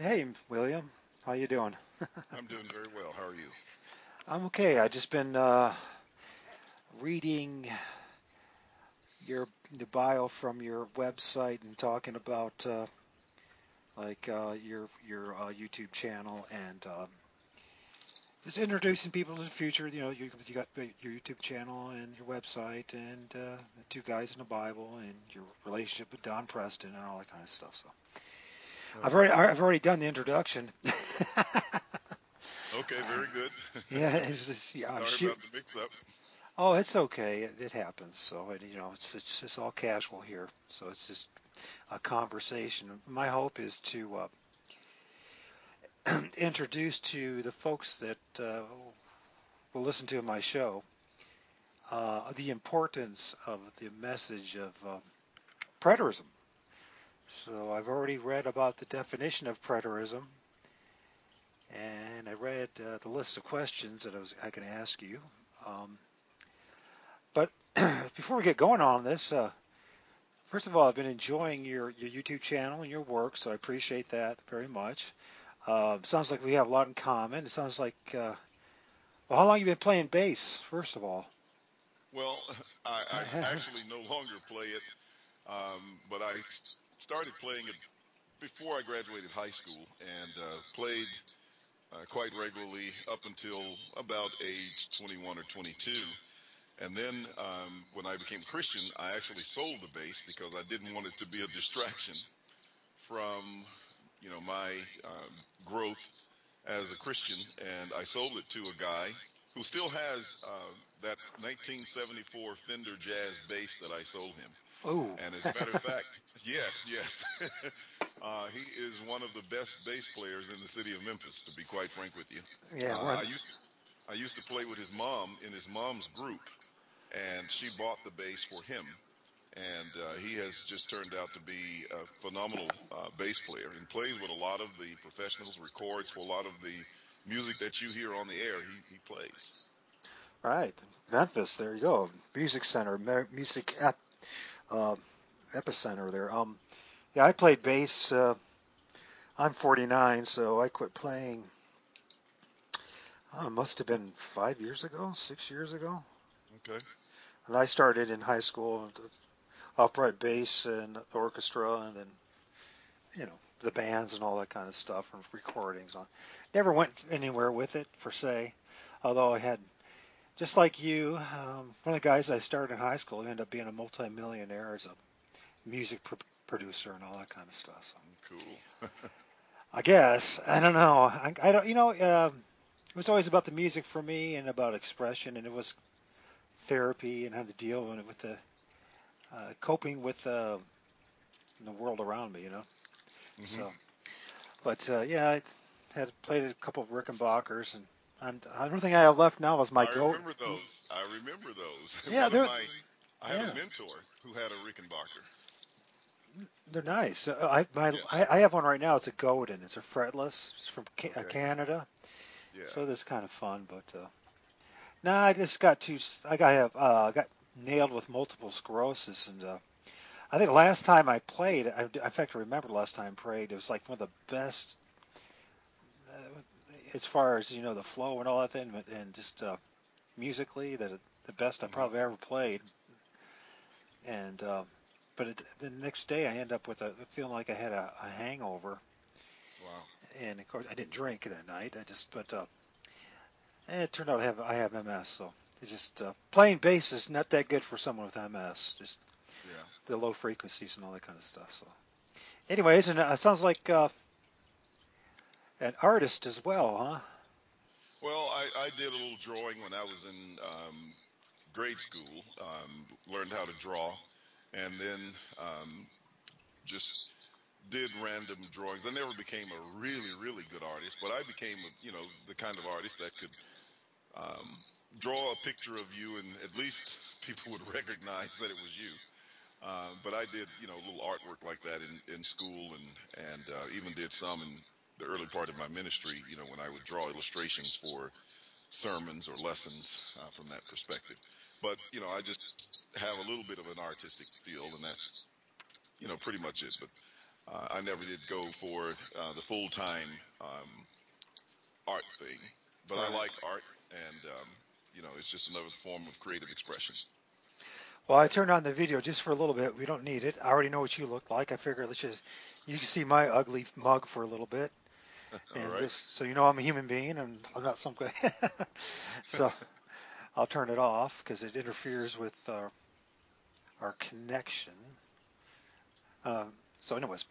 Hey, William. How you doing? I'm doing very well. How are you? I'm okay. I just been uh, reading your the bio from your website and talking about uh, like uh, your your uh, YouTube channel and um, just introducing people to the future. You know, you, you got your YouTube channel and your website and uh, the two guys in the Bible and your relationship with Don Preston and all that kind of stuff. So. I've already I've already done the introduction. okay, very good. yeah, it's just, yeah, I'm Sorry about the mix-up. Oh, it's okay. It, it happens. So you know, it's it's just all casual here. So it's just a conversation. My hope is to uh, introduce to the folks that uh, will listen to my show uh, the importance of the message of uh, preterism so I've already read about the definition of preterism, and I read uh, the list of questions that I was I can ask you. Um, but before we get going on this, uh, first of all, I've been enjoying your, your YouTube channel and your work, so I appreciate that very much. Uh, sounds like we have a lot in common. It sounds like, uh, well, how long have you been playing bass, first of all? Well, I, I actually no longer play it, um, but I started playing it before I graduated high school and uh, played uh, quite regularly up until about age 21 or 22. And then um, when I became Christian, I actually sold the bass because I didn't want it to be a distraction from, you know, my um, growth as a Christian. And I sold it to a guy who still has uh, that 1974 Fender Jazz bass that I sold him. Oh. And as a matter of fact, yes, yes. uh, he is one of the best bass players in the city of Memphis, to be quite frank with you. Yeah. Uh, I used to, I used to play with his mom in his mom's group, and she bought the bass for him. And uh, he has just turned out to be a phenomenal uh, bass player and plays with a lot of the professionals, records for a lot of the music that you hear on the air. He, he plays. Right, Memphis. There you go. Music Center, music app uh, epicenter there. Um, yeah, I played bass. Uh, I'm 49, so I quit playing. Uh, must have been five years ago, six years ago. Okay. And I started in high school, upright bass and orchestra, and then you know the bands and all that kind of stuff and recordings. On never went anywhere with it per se, although I had just like you, um, one of the guys I started in high school ended up being a multimillionaire as a music pr- producer and all that kind of stuff. So. Cool. I guess I don't know. I, I don't. You know, uh, it was always about the music for me and about expression, and it was therapy and how to deal with the uh, coping with uh, the world around me. You know. Mm-hmm. So, but uh, yeah, I had played a couple of Rickenbackers and I'm, I don't I have left now is my I goat. remember those. I remember those. Yeah, they're. My, I had yeah. a mentor who had a Rickenbacker. They're nice. Uh, I my yeah. I, I, have one right now. It's a Godin. It's a fretless. It's from ca- uh, okay. Canada. Yeah. So this is kind of fun, but uh, nah, I just got too. I got have uh, got nailed with multiple sclerosis, and uh, I think last time I played, I, in fact, I remember last time I played. It was like one of the best as far as you know the flow and all that thing, and just uh, musically, the the best I probably ever played. And uh, but it, the next day, I end up with a feeling like I had a, a hangover. Wow. And of course, I didn't drink that night. I just but uh, it turned out I have I have MS, so it just uh, playing bass is not that good for someone with MS. Just yeah. the low frequencies and all that kind of stuff. So, anyways, and it sounds like. Uh, an artist as well, huh? Well, I, I did a little drawing when I was in um, grade school. Um, learned how to draw, and then um, just did random drawings. I never became a really, really good artist, but I became, a, you know, the kind of artist that could um, draw a picture of you, and at least people would recognize that it was you. Uh, but I did, you know, a little artwork like that in, in school, and and uh, even did some in the early part of my ministry. You know, when I would draw illustrations for sermons or lessons uh, from that perspective. But you know, I just have a little bit of an artistic feel, and that's you know pretty much it. But uh, I never did go for uh, the full time um, art thing, but I like art, and um, you know, it's just another form of creative expression. Well, I turned on the video just for a little bit. We don't need it. I already know what you look like. I figure let's just you can see my ugly mug for a little bit, and right. just so you know I'm a human being and I'm not some guy. so I'll turn it off because it interferes with uh, our connection. Uh, so, anyways,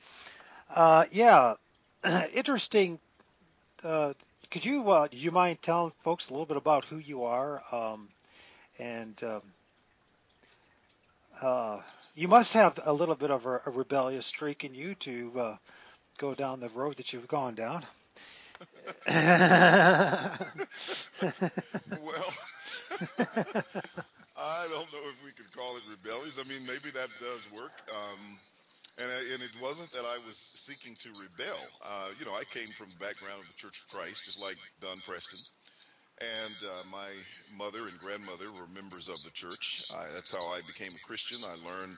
uh, yeah, interesting. Uh, could you uh, do you mind telling folks a little bit about who you are? Um, and um, uh, you must have a little bit of a, a rebellious streak in you to uh, go down the road that you've gone down. well, I don't know if we could call it rebellious. I mean, maybe that does work. Um, and, I, and it wasn't that I was seeking to rebel. Uh, you know, I came from the background of the Church of Christ, just like Don Preston. And uh, my mother and grandmother were members of the church. I, that's how I became a Christian. I learned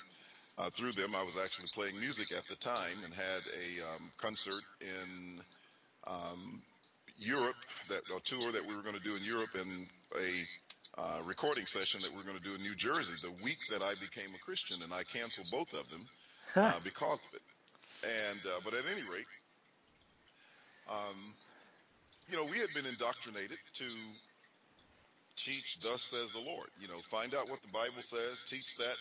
uh, through them. I was actually playing music at the time and had a um, concert in um, Europe, that a tour that we were going to do in Europe, and a uh, recording session that we are going to do in New Jersey the week that I became a Christian, and I canceled both of them uh, because of it. And uh, but at any rate, um, you know, we had been indoctrinated to teach, "Thus says the Lord." You know, find out what the Bible says, teach that.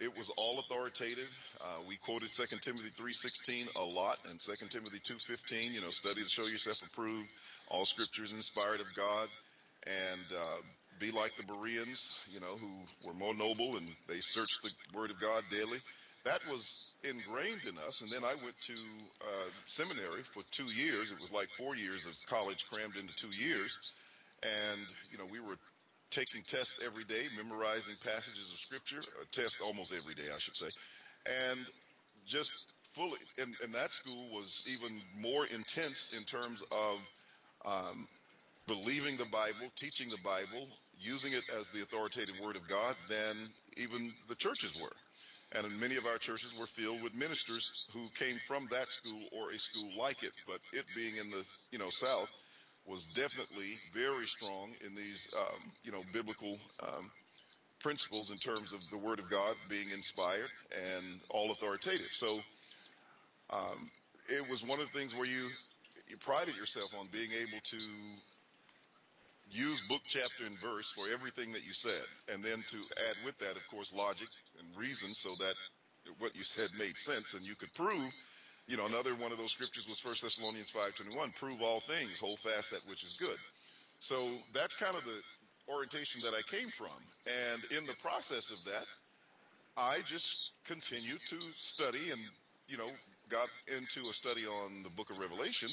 It was all authoritative. Uh, we quoted 2 Timothy 3:16 a lot, and 2 Timothy 2:15. You know, study to show yourself approved. All scriptures inspired of God, and uh, be like the Bereans, you know, who were more noble and they searched the Word of God daily that was ingrained in us. And then I went to uh, seminary for two years. It was like four years of college crammed into two years. And, you know, we were taking tests every day, memorizing passages of scripture, a test almost every day, I should say. And just fully, and, and that school was even more intense in terms of um, believing the Bible, teaching the Bible, using it as the authoritative word of God than even the churches were. And many of our churches were filled with ministers who came from that school or a school like it. But it being in the you know South was definitely very strong in these um, you know biblical um, principles in terms of the Word of God being inspired and all authoritative. So um, it was one of the things where you you prided yourself on being able to use book, chapter, and verse for everything that you said, and then to add with that, of course, logic and reason, so that what you said made sense, and you could prove. You know, another one of those scriptures was 1 Thessalonians 5:21, prove all things, hold fast that which is good. So that's kind of the orientation that I came from, and in the process of that, I just continued to study and you know got into a study on the book of Revelation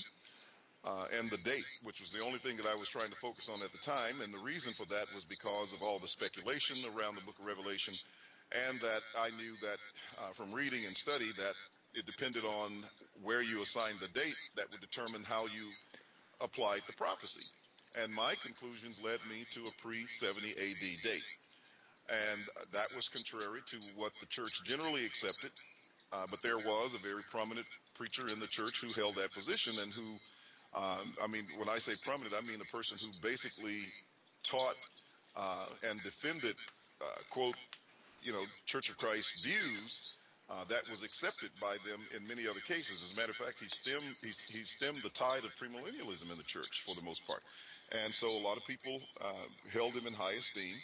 uh, and the date, which was the only thing that I was trying to focus on at the time. And the reason for that was because of all the speculation around the book of Revelation, and that I knew that uh, from reading and study that it depended on where you assigned the date that would determine how you applied the prophecy. And my conclusions led me to a pre 70 AD date. And that was contrary to what the church generally accepted. Uh, but there was a very prominent preacher in the church who held that position and who um, I mean, when I say prominent, I mean a person who basically taught uh, and defended, uh, quote, you know, Church of Christ views uh, that was accepted by them in many other cases. As a matter of fact, he stemmed he, he stemmed the tide of premillennialism in the church for the most part, and so a lot of people uh, held him in high esteem.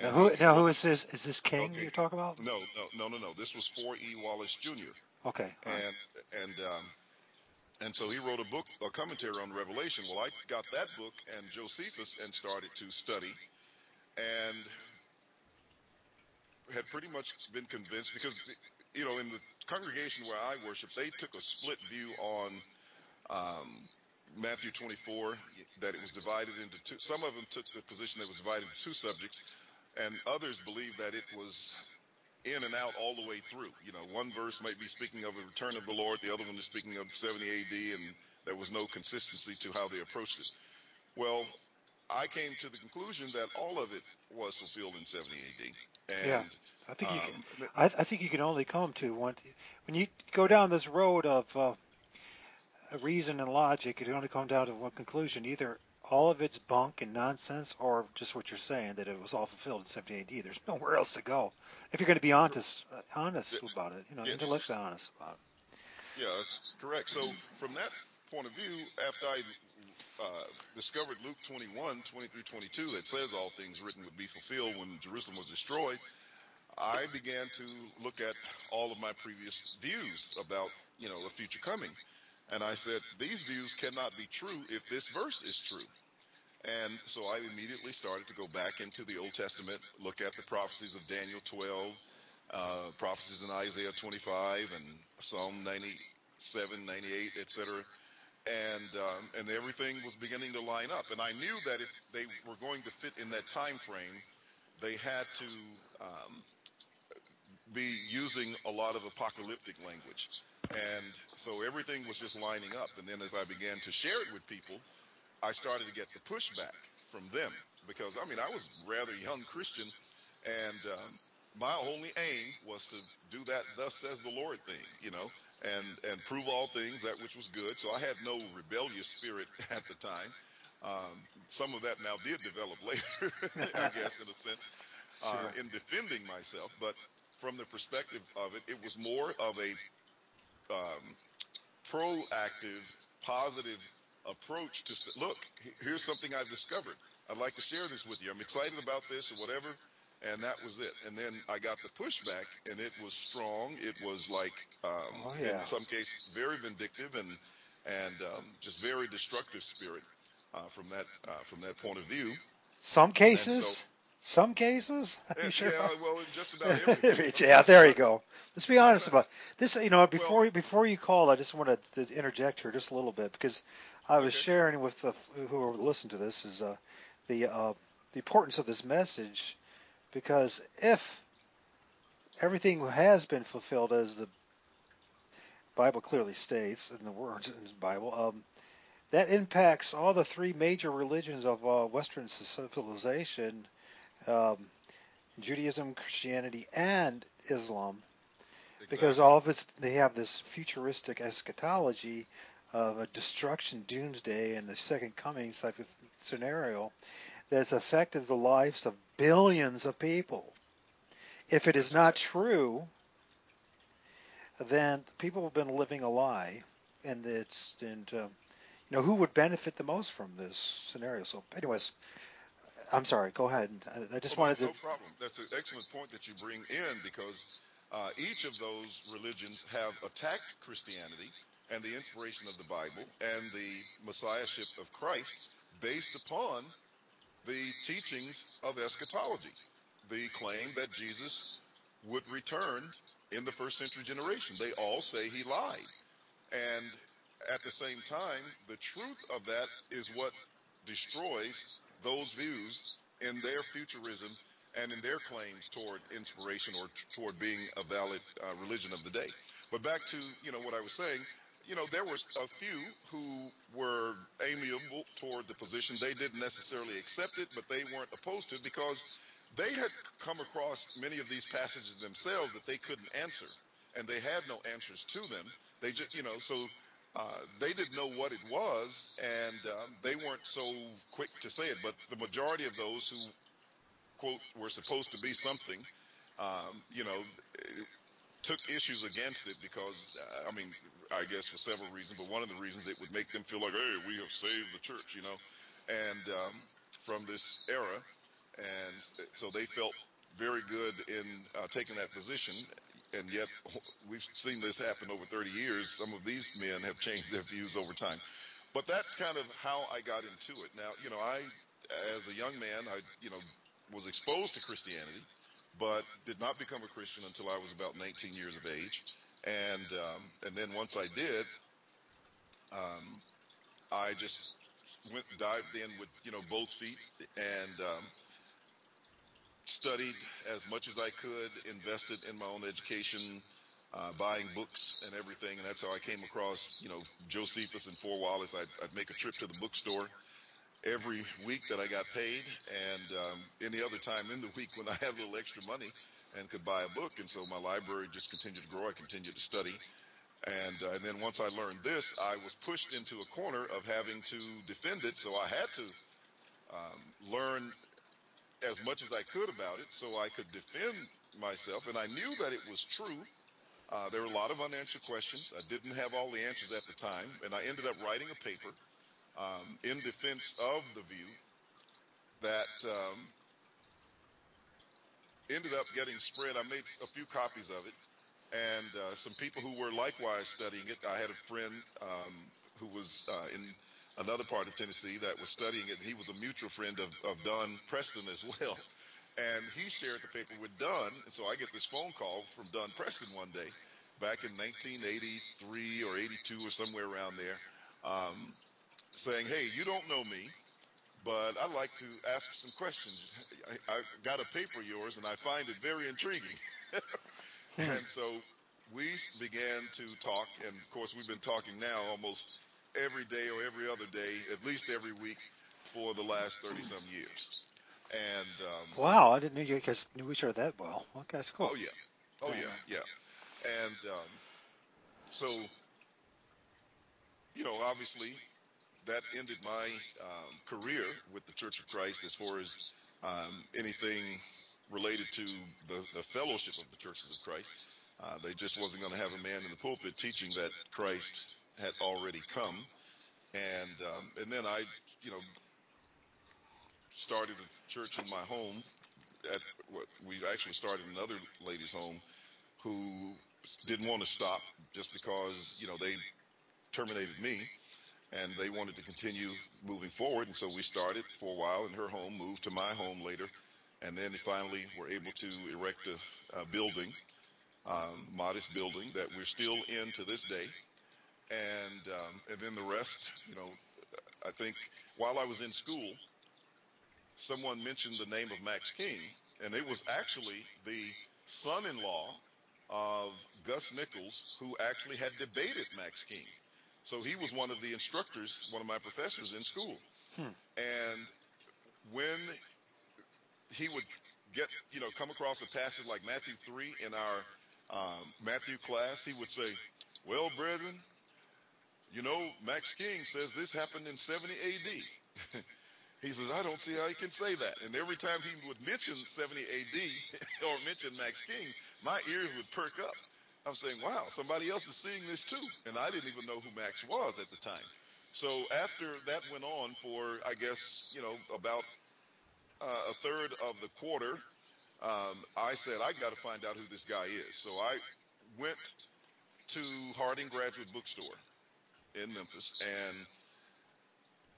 now, who, now who is this? Is this King okay. you're talking about? No, no, no, no, no. This was 4E Wallace Jr. Okay. And right. and um, and so he wrote a book, a commentary on Revelation. Well, I got that book and Josephus and started to study and had pretty much been convinced because you know, in the congregation where I worship, they took a split view on um, Matthew 24 that it was divided into two. Some of them took the position that it was divided into two subjects, and others believed that it was in and out all the way through. You know, one verse might be speaking of the return of the Lord, the other one is speaking of 70 AD, and there was no consistency to how they approached it. Well, I came to the conclusion that all of it was fulfilled in 70 AD. And, yeah, I think um, you can. I, I, think you can only come to one. When you go down this road of uh, reason and logic, You can only come down to one conclusion: either all of it's bunk and nonsense, or just what you're saying that it was all fulfilled in 70 AD. There's nowhere else to go if you're going to be honest, honest about it. You know, intellectually honest about it. Yeah, that's correct. So from that point of view, after I uh, discovered Luke 21, 23, 22, that says all things written would be fulfilled when Jerusalem was destroyed, I began to look at all of my previous views about, you know, a future coming. And I said, these views cannot be true if this verse is true. And so I immediately started to go back into the Old Testament, look at the prophecies of Daniel 12, uh, prophecies in Isaiah 25 and Psalm 97, 98, etc and um, and everything was beginning to line up. And I knew that if they were going to fit in that time frame, they had to um, be using a lot of apocalyptic language. And so everything was just lining up. And then as I began to share it with people, I started to get the pushback from them because I mean I was rather young Christian, and um, my only aim was to do that thus says the Lord thing, you know, and and prove all things that which was good. So I had no rebellious spirit at the time. Um, some of that now did develop later, I guess, in a sense, uh, in defending myself. But from the perspective of it, it was more of a um, proactive, positive approach to look. Here's something I've discovered. I'd like to share this with you. I'm excited about this or whatever and that was it. And then I got the pushback, and it was strong. It was like, um, oh, yeah. in some cases, very vindictive and and um, just very destructive spirit uh, from that uh, from that point of view. Some cases. So, some cases? Yeah, sure yeah, well, just about everything. yeah, there you go. Let's be honest about this. You know, before well, before you call, I just want to interject here just a little bit because I was okay. sharing with the, who are listening to this is uh, the uh, the importance of this message because if everything has been fulfilled as the Bible clearly states in the words in the Bible, um, that impacts all the three major religions of uh, Western civilization um, Judaism, Christianity, and Islam. Exactly. Because all of it's, they have this futuristic eschatology of a destruction, doomsday, and the second coming type of scenario that's affected the lives of billions of people. If it is not true, then people have been living a lie, and it's and uh, you know who would benefit the most from this scenario. So, anyways, I'm sorry. Go ahead. I just wanted no, to. No problem. That's an excellent point that you bring in because uh, each of those religions have attacked Christianity and the inspiration of the Bible and the messiahship of Christ based upon the teachings of eschatology, the claim that Jesus would return in the first century generation. They all say he lied. And at the same time, the truth of that is what destroys those views in their futurism and in their claims toward inspiration or toward being a valid uh, religion of the day. But back to, you know, what I was saying, you know, there were a few who were amiable toward the position. They didn't necessarily accept it, but they weren't opposed to it because they had come across many of these passages themselves that they couldn't answer, and they had no answers to them. They just, you know, so uh, they didn't know what it was, and um, they weren't so quick to say it. But the majority of those who quote were supposed to be something, um, you know, took issues against it because, I mean, I guess for several reasons, but one of the reasons it would make them feel like, hey, we have saved the church, you know, and um, from this era, and so they felt very good in uh, taking that position. And yet, we've seen this happen over 30 years. Some of these men have changed their views over time. But that's kind of how I got into it. Now, you know, I, as a young man, I, you know, was exposed to Christianity but did not become a Christian until I was about 19 years of age. And um, and then once I did, um, I just went dived in with you know both feet and um, studied as much as I could, invested in my own education, uh, buying books and everything, and that's how I came across you know Josephus and Foy Wallace. I'd, I'd make a trip to the bookstore every week that I got paid, and um, any other time in the week when I had a little extra money and could buy a book. And so my library just continued to grow. I continued to study. And, uh, and then once I learned this, I was pushed into a corner of having to defend it. So I had to um, learn as much as I could about it so I could defend myself. And I knew that it was true. Uh, there were a lot of unanswered questions. I didn't have all the answers at the time. And I ended up writing a paper um, in defense of the view that um, ended up getting spread. I made a few copies of it and uh, some people who were likewise studying it. I had a friend um, who was uh, in another part of Tennessee that was studying it. He was a mutual friend of, of Don Preston as well. And he shared the paper with Don. And so I get this phone call from Don Preston one day back in 1983 or 82 or somewhere around there um, saying, Hey, you don't know me, but I'd like to ask some questions. I, I got a paper of yours and I find it very intriguing. And so we began to talk, and of course, we've been talking now almost every day or every other day, at least every week for the last 30 some years. And um, wow, I didn't know you guys knew each other that well. Okay, that's cool. Oh yeah, oh yeah, yeah. And um, so, you know, obviously, that ended my um, career with the Church of Christ as far as um, anything related to the, the fellowship of the churches of Christ. Uh, they just wasn't going to have a man in the pulpit teaching that Christ had already come. And um, and then I, you know, started a church in my home. At what we actually started another lady's home who didn't want to stop just because you know they terminated me and they wanted to continue moving forward. And so we started for a while in her home, moved to my home later, and then finally were able to erect a, a building, um, modest building that we're still in to this day. And um, and then the rest, you know, I think while I was in school, someone mentioned the name of Max King, and it was actually the son-in-law of Gus Nichols who actually had debated Max King. So he was one of the instructors, one of my professors in school. Hmm. And when he would get, you know, come across a passage like Matthew 3 in our um, Matthew class, he would say, Well, brethren, you know, Max King says this happened in 70 AD. he says, I don't see how he can say that. And every time he would mention 70 AD or mention Max King, my ears would perk up. I'm saying, wow, somebody else is seeing this too. And I didn't even know who Max was at the time. So after that went on for, I guess, you know, about uh, a third of the quarter, um, I said, I got to find out who this guy is. So I went to Harding Graduate Bookstore in Memphis and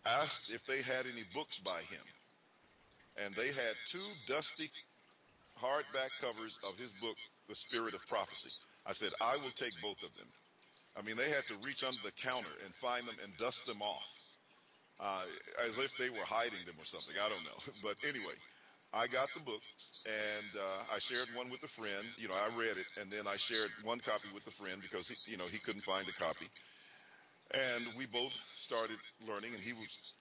asked if they had any books by him. And they had two dusty hardback covers of his book, The Spirit of Prophecy. I said, I will take both of them. I mean, they had to reach under the counter and find them and dust them off uh, as if they were hiding them or something. I don't know. But anyway, I got the books and uh, I shared one with a friend. You know, I read it and then I shared one copy with a friend because he, you know he couldn't find a copy. And we both started learning, and he was,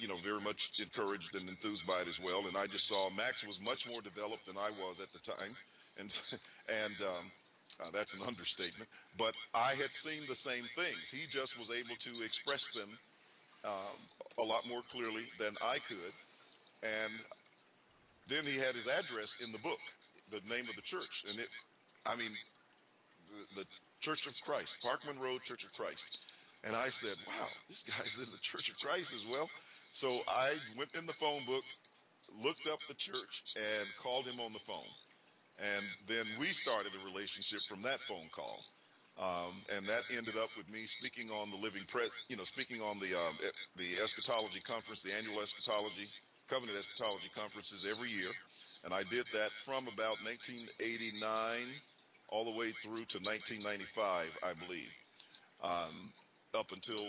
you know, very much encouraged and enthused by it as well. And I just saw Max was much more developed than I was at the time, and and um, uh, that's an understatement. But I had seen the same things. He just was able to express them um, a lot more clearly than I could. And then he had his address in the book, the name of the church, and it, I mean, the, the Church of Christ, Parkman Road Church of Christ. And I said, wow, this guy's in the Church of Christ as well. So I went in the phone book, looked up the church, and called him on the phone. And then we started a relationship from that phone call. Um, and that ended up with me speaking on the Living Presence, you know, speaking on the um, the eschatology conference, the annual eschatology covenant eschatology conferences every year. and I did that from about 1989 all the way through to 1995, I believe, um, up until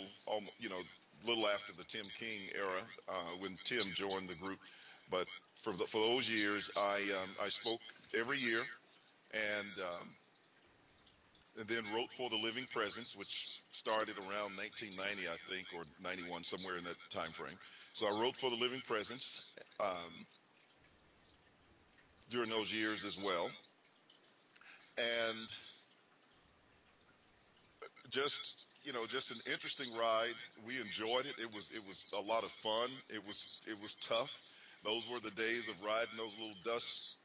you know, a little after the Tim King era uh, when Tim joined the group. But for the, for those years, I um, I spoke every year, and um, and then wrote for the Living Presence, which started around 1990, I think, or 91, somewhere in that time frame. So I wrote for the Living Presence um, during those years as well, and just you know, just an interesting ride. We enjoyed it. It was it was a lot of fun. It was it was tough. Those were the days of riding those little dust,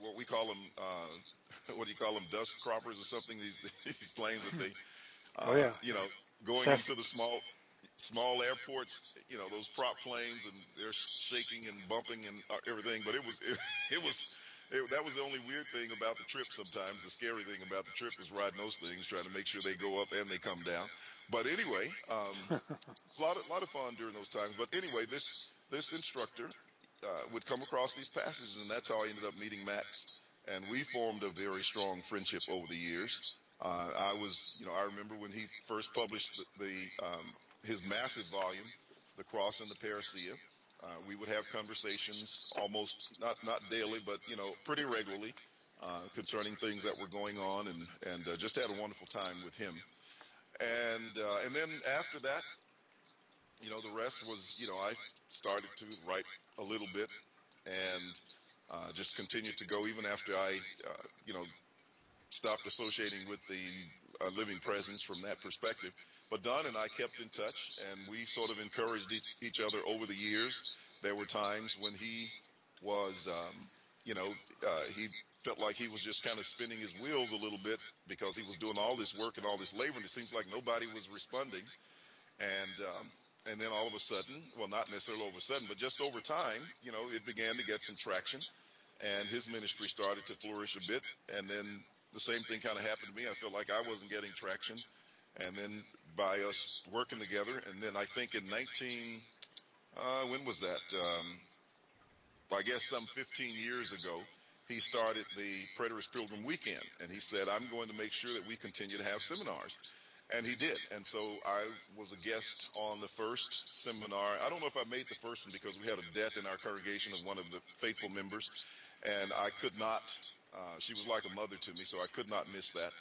what we call them. Uh, what do you call them, dust croppers or something? These these planes that they, uh, oh yeah, you know, going into the small small airports, you know, those prop planes and they're shaking and bumping and uh, everything. But it was it, it was it, that was the only weird thing about the trip. Sometimes the scary thing about the trip is riding those things, trying to make sure they go up and they come down. But anyway, um, a lot of lot of fun during those times. But anyway, this this instructor uh, would come across these passages, and that's how I ended up meeting Max and we formed a very strong friendship over the years. Uh, I was, you know, I remember when he first published the, the um, his massive volume, The Cross and the Parousia. Uh, we would have conversations almost not not daily, but you know, pretty regularly uh, concerning things that were going on, and and uh, just had a wonderful time with him. And uh, and then after that, you know, the rest was, you know, I started to write a little bit, and uh, just continued to go even after I, uh, you know, stopped associating with the uh, living presence from that perspective. But Don and I kept in touch, and we sort of encouraged each, other over the years. There were times when he was, um, you know, uh, he felt like he was just kind of spinning his wheels a little bit because he was doing all this work and all this labor, and it seems like nobody was responding. And um, and then all of a sudden, well, not necessarily all of a sudden, but just over time, you know, it began to get some traction and his ministry started to flourish a bit. And then the same thing kind of happened to me. I felt like I wasn't getting traction. And then by us working together, and then I think in 19, uh, when was that? Um, I guess some 15 years ago, he started the Preterist Pilgrim Weekend. And he said, I'm going to make sure that we continue to have seminars. And he did. And so I was a guest on the first seminar. I don't know if I made the first one because we had a death in our congregation of one of the faithful members and I could not. Uh, she was like a mother to me, so I could not miss that.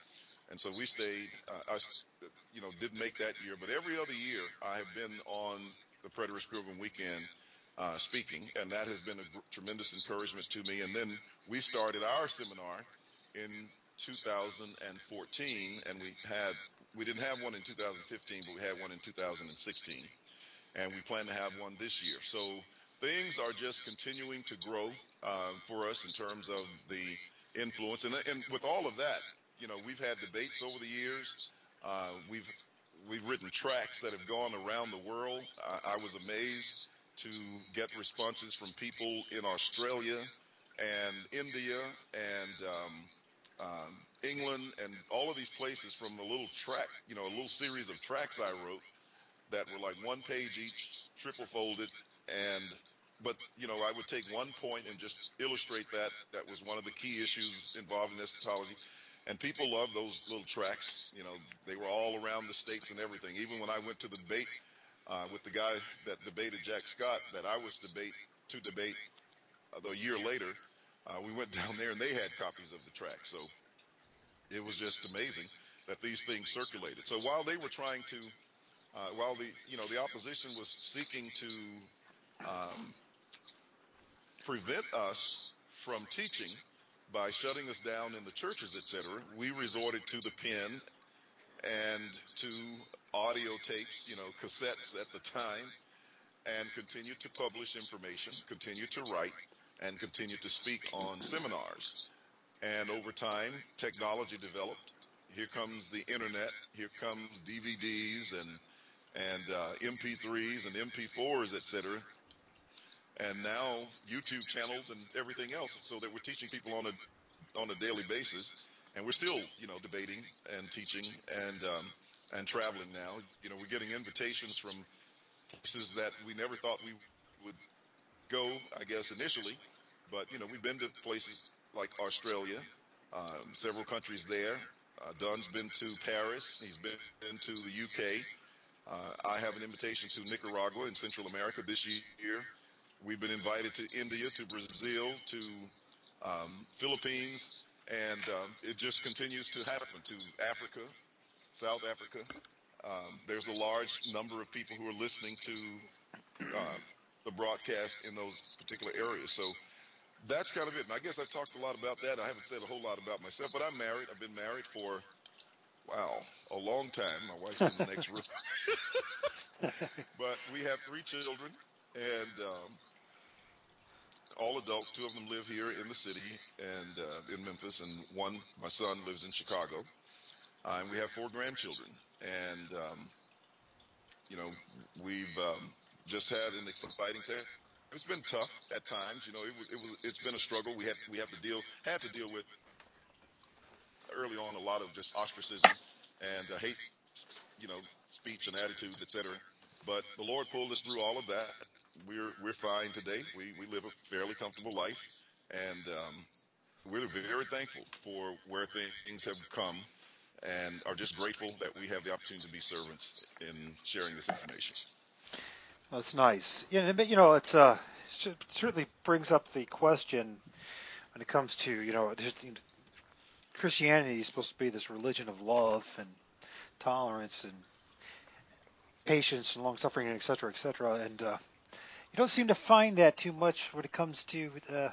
And so we stayed. Uh, I, you know, didn't make that year, but every other year I have been on the Preterist Pilgrim Weekend uh, speaking, and that has been a gr- tremendous encouragement to me. And then we started our seminar in 2014, and we had we didn't have one in 2015, but we had one in 2016, and we plan to have one this year. So things are just continuing to grow uh, for us in terms of the influence. And, and with all of that, you know, we've had debates over the years. Uh, we've we've written tracks that have gone around the world. I, I was amazed to get responses from people in Australia and India and um, um, England and all of these places from a little track, you know, a little series of tracts I wrote that were like one page each, triple folded, and but you know I would take one point and just illustrate that. That was one of the key issues involved in eschatology, and people loved those little tracks. You know, they were all around the states and everything. Even when I went to the debate uh, with the guy that debated Jack Scott, that I was debate to debate uh, a year later, uh, we went down there and they had copies of the track. So it was just amazing that these things circulated. So while they were trying to uh, while the you know the opposition was seeking to um, prevent us from teaching by shutting us down in the churches, etc., we resorted to the pen and to audio tapes, you know, cassettes at the time, and continued to publish information, continued to write, and continued to speak on seminars. And over time, technology developed. Here comes the internet. Here comes DVDs and and uh, MP3s and MP4s, etc. And now YouTube channels and everything else, so that we're teaching people on a on a daily basis, and we're still, you know, debating and teaching and um, and traveling now. You know, we're getting invitations from places that we never thought we would go. I guess initially, But you know, we've been to places like Australia, um, several countries there. Uh, Don's been to Paris. He's been to the UK. Uh, I have an invitation to Nicaragua in Central America this year. We've been invited to India, to Brazil, to um, Philippines, and um, it just continues to happen to Africa, South Africa. Um, there's a large number of people who are listening to uh, the broadcast in those particular areas. So that's kind of it. And I guess I talked a lot about that. I haven't said a whole lot about myself, but I'm married. I've been married for wow a long time. My wife's in the next room, but we have three children, and um, all adults. Two of them live here in the city and uh, in Memphis, and one, my son, lives in Chicago. Uh, and we have four grandchildren, and um, you know, we've um, just had an exciting time. It's been tough at times. You know, it was, it was, it's been a struggle. We had, we have to deal, had to deal with early on a lot of just ostracism and uh, hate, you know, speech and attitudes, etc. But the Lord pulled us through all of that. We're we're fine today. We we live a fairly comfortable life, and um, we're very thankful for where things have come, and are just grateful that we have the opportunity to be servants in sharing this information. That's nice. Yeah, you know, it's uh, it certainly brings up the question when it comes to you know, Christianity is supposed to be this religion of love and tolerance and patience and long suffering and et cetera, et cetera. And uh, you don't seem to find that too much when it comes to uh,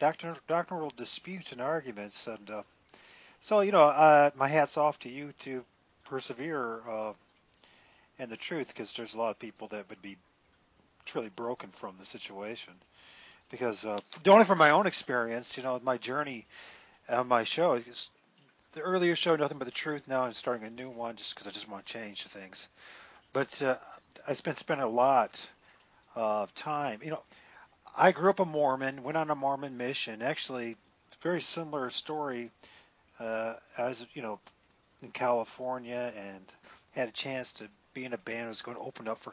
doctrinal, disputes and arguments. And uh, so, you know, uh, my hat's off to you to persevere in the truth because there's a lot of people that would be truly broken from the situation. Because uh, only from my own experience, you know, my journey on my show, the earlier show, nothing but the truth. Now I'm starting a new one just because I just want to change things. But uh, I spent spent a lot of time. You know, I grew up a Mormon, went on a Mormon mission. Actually, very similar story uh, as you know in California, and had a chance to be in a band was going to open up for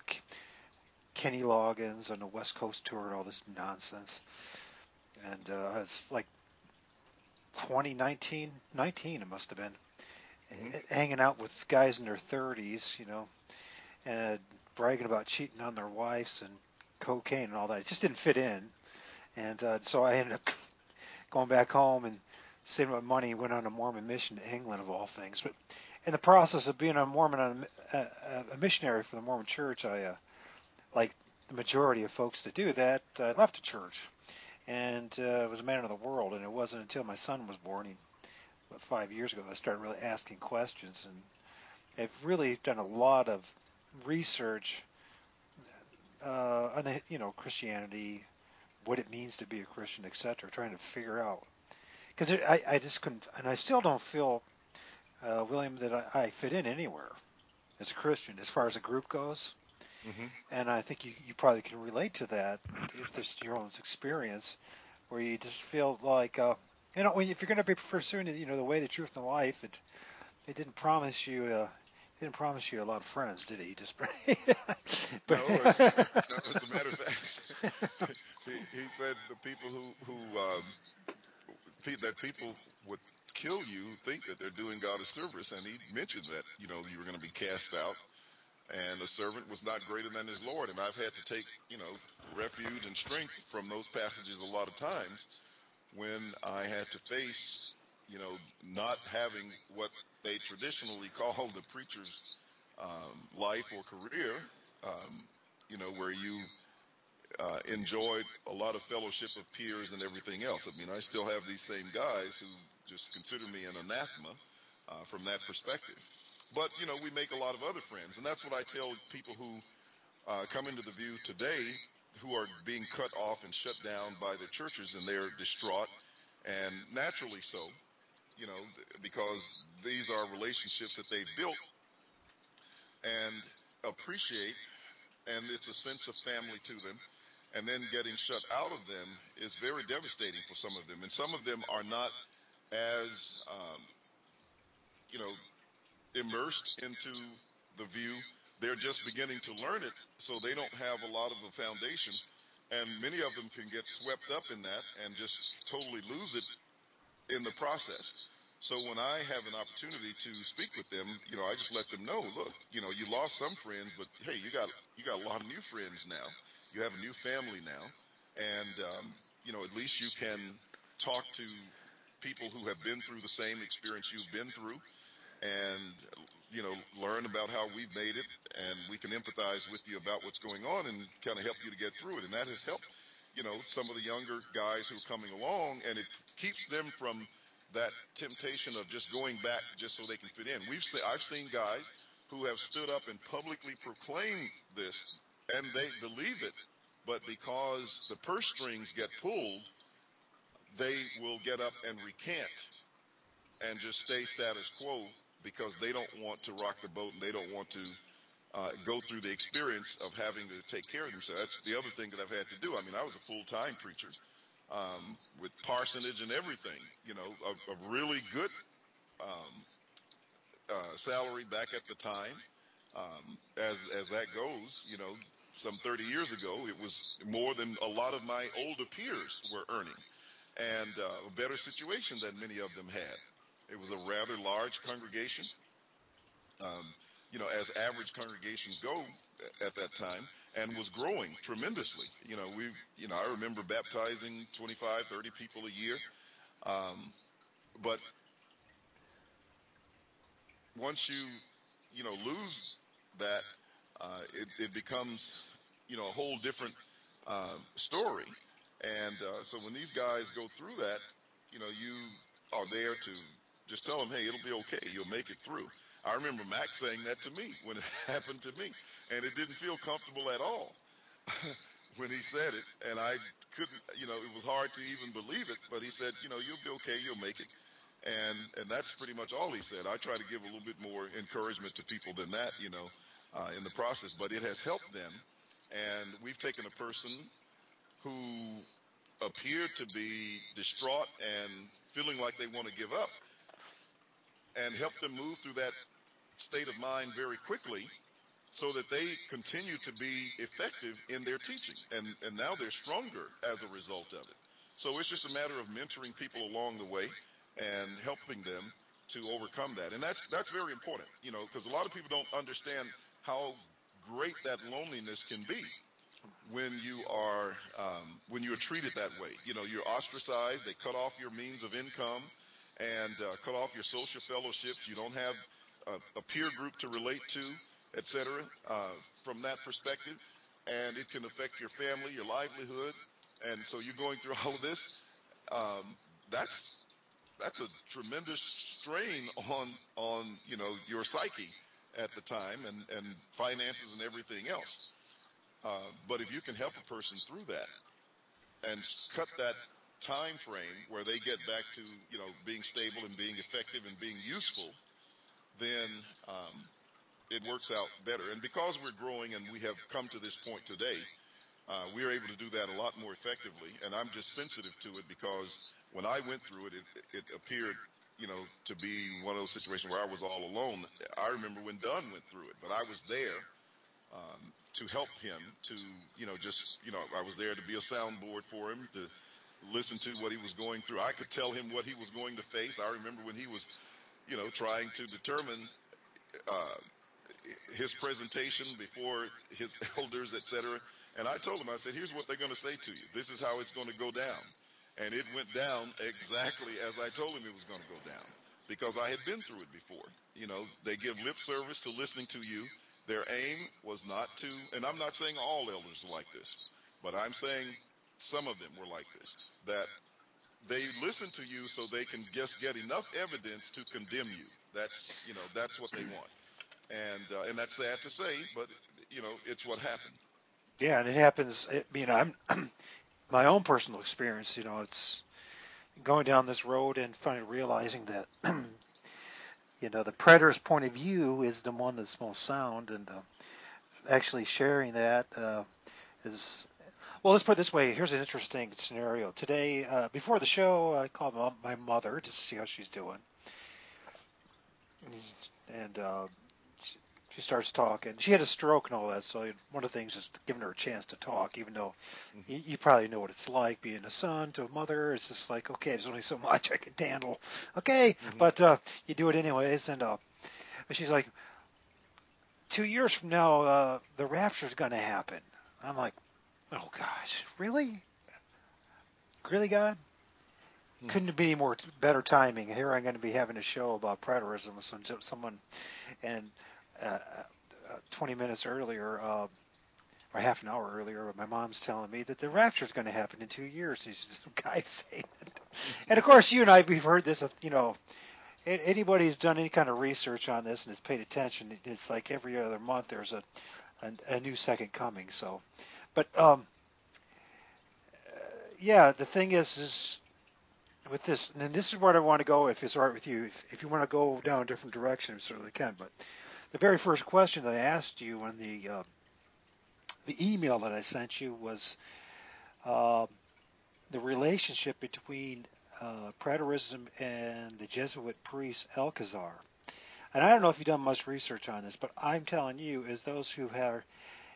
Kenny Loggins on the West Coast tour and all this nonsense. And uh, it's like 2019, 19 it must have been, mm-hmm. hanging out with guys in their 30s, you know, and bragging about cheating on their wives and cocaine and all that. It just didn't fit in, and uh, so I ended up going back home and saving my money and went on a Mormon mission to England of all things. But in the process of being a Mormon, a, a missionary for the Mormon Church, I, uh, like the majority of folks that do that, I left the church and uh, was a man of the world. And it wasn't until my son was born, he, about five years ago, that I started really asking questions. And I've really done a lot of research uh, on the, you know Christianity, what it means to be a Christian, etc. Trying to figure out because I, I just couldn't, and I still don't feel, uh, William, that I, I fit in anywhere as a Christian as far as a group goes. Mm-hmm. And I think you, you probably can relate to that if this your own experience, where you just feel like, uh, you know, if you're going to be pursuing, you know, the way, the truth, and the life, it it didn't promise you. Uh, didn't promise you a lot of friends, did he? Just but, no, as, as a matter of fact, he, he said the people who who um, that people would kill you think that they're doing God a service, and he mentioned that you know you were going to be cast out and a servant was not greater than his Lord. And I've had to take, you know, refuge and strength from those passages a lot of times when I had to face, you know, not having what they traditionally call the preacher's um, life or career, um, you know, where you uh, enjoyed a lot of fellowship of peers and everything else. I mean, I still have these same guys who just consider me an anathema uh, from that perspective. But, you know, we make a lot of other friends. And that's what I tell people who uh, come into the view today who are being cut off and shut down by the churches and they're distraught and naturally so, you know, because these are relationships that they've built and appreciate and it's a sense of family to them and then getting shut out of them is very devastating for some of them and some of them are not as um, you know immersed into the view. They're just beginning to learn it, so they don't have a lot of a foundation. and many of them can get swept up in that and just totally lose it in the process. So when I have an opportunity to speak with them, you know, I just let them know, look, you know, you lost some friends, but hey, you got you got a lot of new friends now. You have a new family now, and um, you know, at least you can talk to people who have been through the same experience you've been through, and you know, learn about how we've made it, and we can empathize with you about what's going on and kind of help you to get through it. And that has helped, you know, some of the younger guys who are coming along, and it keeps them from that temptation of just going back just so they can fit in. We've seen, I've seen guys who have stood up and publicly proclaimed this, and they believe it, but because the purse strings get pulled, they will get up and recant and just stay status quo because they don't want to rock the boat and they don't want to uh, go through the experience of having to take care of themselves. That's the other thing that I've had to do. I mean, I was a full-time preacher um, with parsonage and everything, you know, a, a really good um, uh, salary back at the time. Um, as as that goes, you know, some 30 years ago, it was more than a lot of my older peers were earning, and uh, a better situation than many of them had. It was a rather large congregation. Um, you know, as average congregations go at that time, and was growing tremendously. You know, we, you know, I remember baptizing 25, 30 people a year. Um, but once you, you know, lose that, uh, it, it becomes, you know, a whole different uh, story. And uh, so when these guys go through that, you know, you are there to just tell them, hey, it'll be okay. You'll make it through. I remember Max saying that to me when it happened to me, and it didn't feel comfortable at all when he said it. And I couldn't, you know, it was hard to even believe it. But he said, you know, you'll be okay, you'll make it. And and that's pretty much all he said. I try to give a little bit more encouragement to people than that, you know, uh, in the process. But it has helped them. And we've taken a person who appeared to be distraught and feeling like they want to give up and helped them move through that state of mind very quickly so that they continue to be effective in their teaching. And, and now they're stronger as a result of it. So it's just a matter of mentoring people along the way and helping them to overcome that. And that's that's very important, you know, because a lot of people don't understand how great that loneliness can be when you are um, when you are treated that way. You know, you're ostracized. They cut off your means of income and uh, cut off your social fellowships. You don't have a, a peer group to relate to, etc. Uh, from that perspective, and it can affect your family, your livelihood, and so you're going through all of this. Um, that's that's a tremendous strain on on you know your psyche at the time and and finances and everything else. Uh, but if you can help a person through that and cut that time frame where they get back to you know being stable and being effective and being useful, then um, it works out better. And because we're growing and we have come to this point today, uh, we are able to do that a lot more effectively. And I'm just sensitive to it because when I went through it, it, it appeared, you know, to be one of those situations where I was all alone. I remember when Don went through it, but I was there um, to help him to, you know, just, you know, I was there to be a soundboard for him to listen to what he was going through. I could tell him what he was going to face. I remember when he was, you know, trying to determine uh, his presentation before his elders, etc. And I told him, I said, here's what they're going to say to you. This is how it's going to go down. And it went down exactly as I told him it was going to go down because I had been through it before. You know, they give lip service to listening to you. Their aim was not to, and I'm not saying all elders are like this, but I'm saying some of them were like this, that they listen to you so they can just get enough evidence to condemn you. That's, you know, that's what they want and uh, and that's sad to say, but you know it's what happened. Yeah, and it happens. It, you know, I'm my own personal experience. You know, it's going down this road and finally realizing that you know the preterist's point of view is the one that's most sound, and uh, actually sharing that uh, is. Well, let's put it this way. Here's an interesting scenario. Today, uh, before the show, I called my mother to see how she's doing, and uh, she starts talking. She had a stroke and all that, so one of the things is giving her a chance to talk, even though mm-hmm. you, you, probably know what it's like being a son to a mother. It's just like, okay, there's only so much I can handle. Okay, mm-hmm. but uh, you do it anyways, and uh, she's like, two years from now, uh, the rapture's going to happen. I'm like, oh gosh, really? Really, God? Hmm. Couldn't be more better timing. Here I'm going to be having a show about preterism with some, someone, and uh, uh, 20 minutes earlier, uh, or half an hour earlier, my mom's telling me that the rapture is going to happen in two years. He's some guy saying it. And of course, you and I, we've heard this, you know, anybody who's done any kind of research on this and has paid attention, it's like every other month there's a, a, a new second coming. So, but, um, yeah, the thing is, is with this, and this is where I want to go. If it's all right with you, if, if you want to go down a different direction, you certainly can. But the very first question that I asked you in the uh, the email that I sent you was uh, the relationship between uh, preterism and the Jesuit priest Alcazar. And I don't know if you've done much research on this, but I'm telling you, as those who are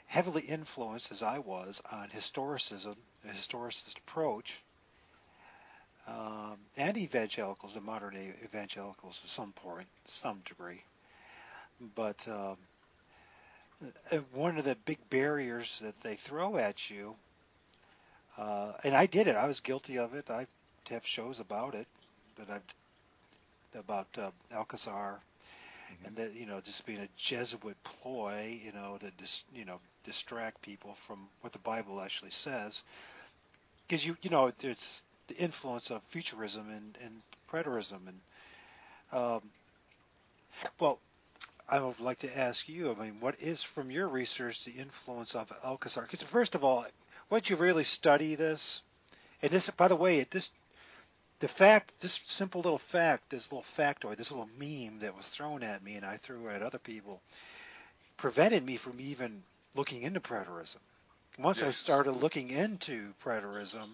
heavily influenced, as I was, on historicism, the historicist approach, um, and evangelicals, the modern day evangelicals, to some point, some degree, but um, uh, one of the big barriers that they throw at you, uh, and I did it. I was guilty of it. I have shows about it, but I've about uh, Alcazar, mm-hmm. and that you know just being a Jesuit ploy, you know, to dis, you know distract people from what the Bible actually says, because you you know it's the influence of futurism and and preterism and um, well I would like to ask you, I mean, what is from your research the influence of Alcazar? Because first of all, once you really study this, and this, by the way, it this the fact, this simple little fact, this little factoid, this little meme that was thrown at me and I threw at other people, prevented me from even looking into preterism. Once yes. I started looking into preterism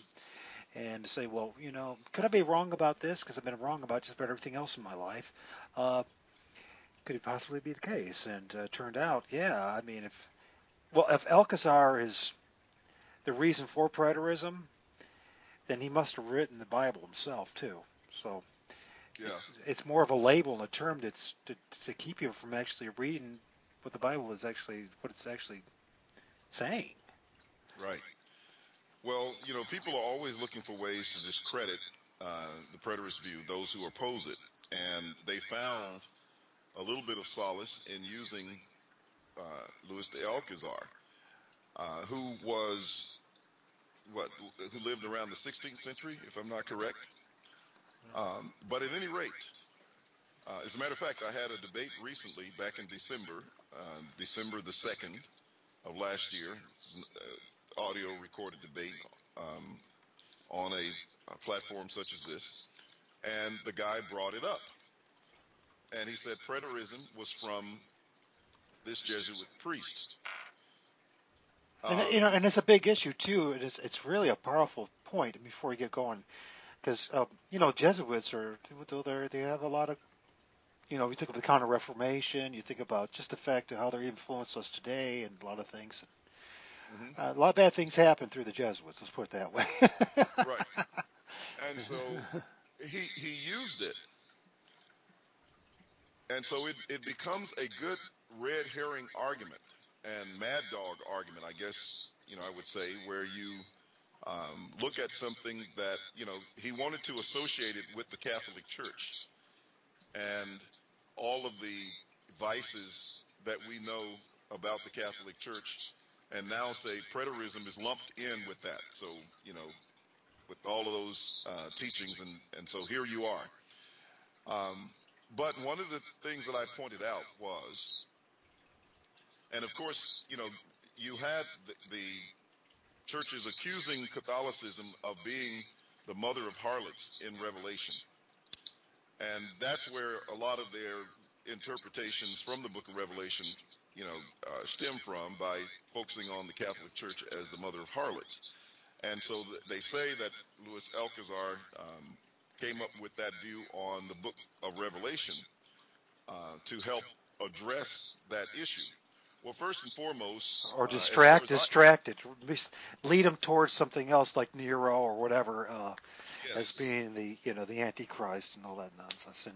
and to say, well, you know, could I be wrong about this? Because I've been wrong about just about everything else in my life. Uh, could it possibly be the case? And uh, turned out, yeah. I mean, if well, if Alcazar is the reason for preterism, then he must have written the Bible himself too. So yeah. it's, it's more of a label and a term that's to, to keep you from actually reading what the Bible is actually what it's actually saying. Right. Well, you know, people are always looking for ways to discredit uh, the preterist view, those who oppose it, and they found a little bit of solace in using uh, Louis de Alcazar, uh, who was what who lived around the 16th century, if I'm not correct. Um, but at any rate, uh, as a matter of fact, I had a debate recently back in December, uh, December the 2nd of last year, uh, audio recorded debate um, on a, a platform such as this, and the guy brought it up and he said preterism was from this Jesuit priest. And um, you know, and it's a big issue too. It is, it's really a powerful point before we get going, because uh, you know Jesuits are they they have a lot of, you know, we think of the Counter Reformation. You think about just the fact of how they influence us today and a lot of things. Mm-hmm. Uh, a lot of bad things happen through the Jesuits. Let's put it that way. right. And so he he used it and so it, it becomes a good red herring argument and mad dog argument, I guess, you know, I would say, where you um, look at something that, you know, he wanted to associate it with the Catholic Church and all of the vices that we know about the Catholic Church and now say preterism is lumped in with that. So, you know, with all of those uh, teachings, and, and so here you are. Um, but one of the things that I pointed out was, and of course, you know, you had the, the churches accusing Catholicism of being the mother of harlots in Revelation. And that's where a lot of their interpretations from the book of Revelation, you know, uh, stem from by focusing on the Catholic Church as the mother of harlots. And so th- they say that Louis Alcazar um, came up with that view on the book of Revelation uh, to help address that issue? Well, first and foremost, or distract, uh, distracted, lead them towards something else like Nero or whatever, uh, yes. as being the you know the Antichrist and all that nonsense, and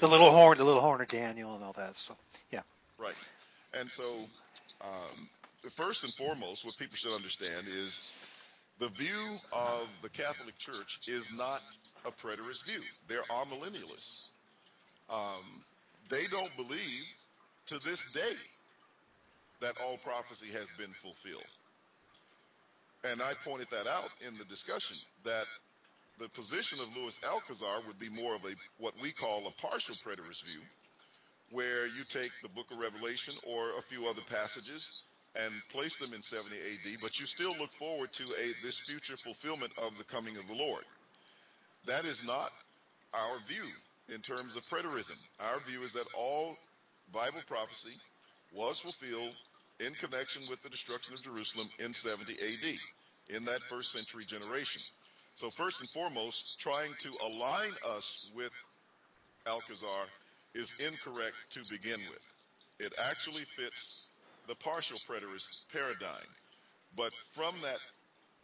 the little horn, the little horn of Daniel, and all that. So, yeah. Right, and so um, first and foremost, what people should understand is the view of the Catholic Church is not a preterist view. There are millennialists. Um, they don't believe to this day that all prophecy has been fulfilled. And I pointed that out in the discussion that the position of Louis Alcazar would be more of a what we call a partial preterist view, where you take the book of Revelation or a few other passages and place them in 70 AD, but you still look forward to a this future fulfillment of the coming of the Lord. That is not our view in terms of preterism. Our view is that all Bible prophecy was fulfilled in connection with the destruction of Jerusalem in 70 AD, in that first century generation. So, first and foremost, trying to align us with Alcazar is incorrect to begin with. It actually fits the partial preterist paradigm. But from that,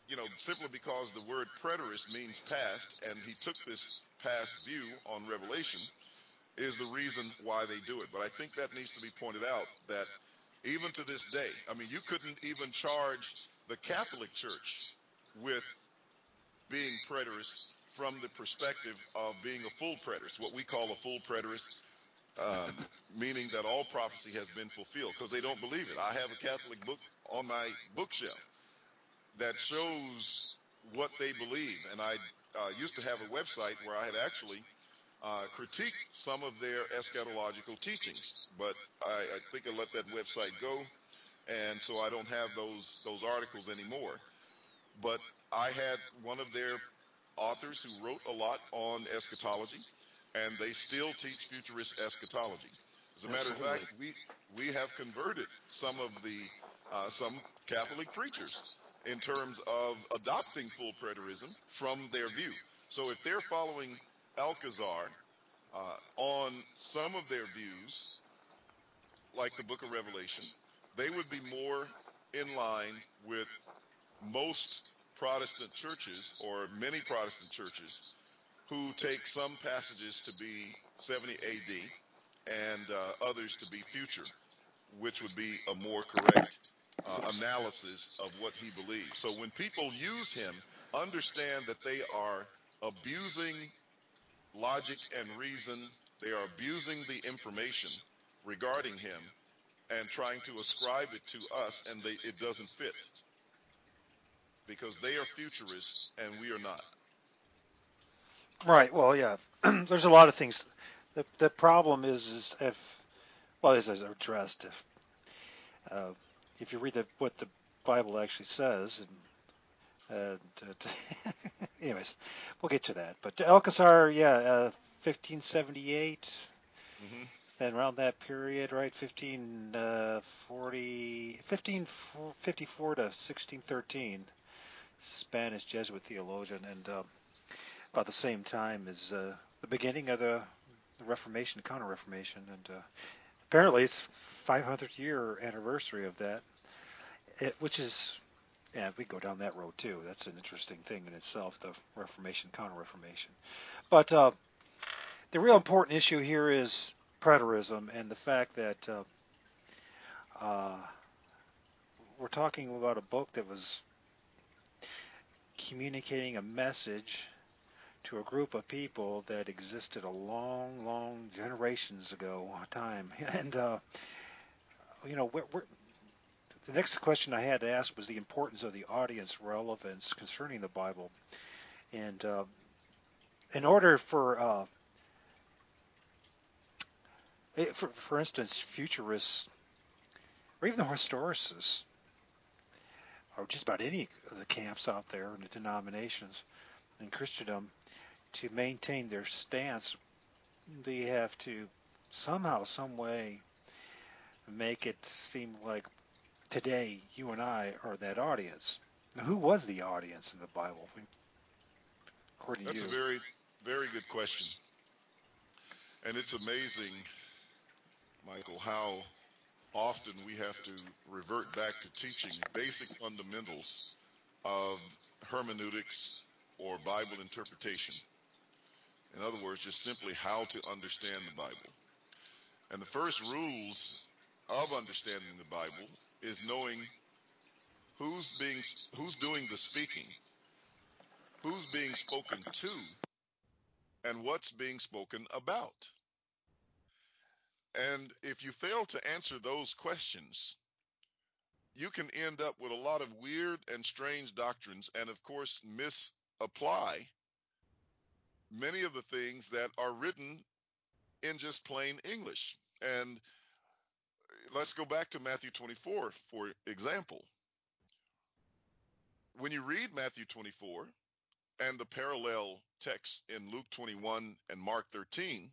you know, simply because the word preterist means past, and he took this past view on Revelation, is the reason why they do it. But I think that needs to be pointed out that even to this day, I mean, you couldn't even charge the Catholic Church with being preterist from the perspective of being a full preterist, what we call a full preterist, um, meaning that all prophecy has been fulfilled because they don't believe it. I have a Catholic book on my bookshelf that shows what they believe, and I uh, used to have a website where I had actually uh, critiqued some of their eschatological teachings, but I, I think I let that website go, and so I don't have those those articles anymore. But I had one of their authors who wrote a lot on eschatology, and they still teach futurist eschatology. As a matter of fact, we we have converted some of the uh, some Catholic preachers in terms of adopting full preterism from their view. So if they're following Alcazar uh, on some of their views, like the Book of Revelation, they would be more in line with most Protestant churches or many Protestant churches who take some passages to be 70 AD and uh, others to be future, which would be a more correct uh, analysis of what he believes. So when people use him, understand that they are abusing logic and reason. They are abusing the information regarding him and trying to ascribe it to us, and they, it doesn't fit because they are futurists and we are not. Right. Well, yeah. There's a lot of things. The the problem is is if well, this is addressed if uh, if you read the, what the Bible actually says, and, and uh, anyways, we'll get to that. But Alcazar, yeah, uh, 1578, Mm-hmm. then around that period, right? 1540, 1554 to 1613, Spanish Jesuit theologian, and uh, about the same time as uh, the beginning of the, Reformation, Counter-Reformation, and uh, apparently it's 500th year anniversary of that, it, which is yeah, we go down that road too. That's an interesting thing in itself, the Reformation, Counter-Reformation. But uh, the real important issue here is preterism and the fact that uh, uh, we're talking about a book that was communicating a message to a group of people that existed a long, long generations ago time. And, uh, you know, we're, we're, the next question I had to ask was the importance of the audience relevance concerning the Bible. And uh, in order for, uh, for, for instance, futurists or even the historicists, or just about any of the camps out there in the denominations in Christendom, to maintain their stance, they have to somehow, some way, make it seem like today you and I are that audience. Now, who was the audience in the Bible? According That's to a very, very good question. And it's amazing Michael, how often we have to revert back to teaching basic fundamentals of hermeneutics or Bible interpretation. In other words, just simply how to understand the Bible. And the first rules of understanding the Bible is knowing who's being who's doing the speaking, who's being spoken to, and what's being spoken about. And if you fail to answer those questions, you can end up with a lot of weird and strange doctrines and, of course, misapply many of the things that are written in just plain English. And let's go back to Matthew 24, for example. When you read Matthew 24 and the parallel text in Luke 21 and Mark 13,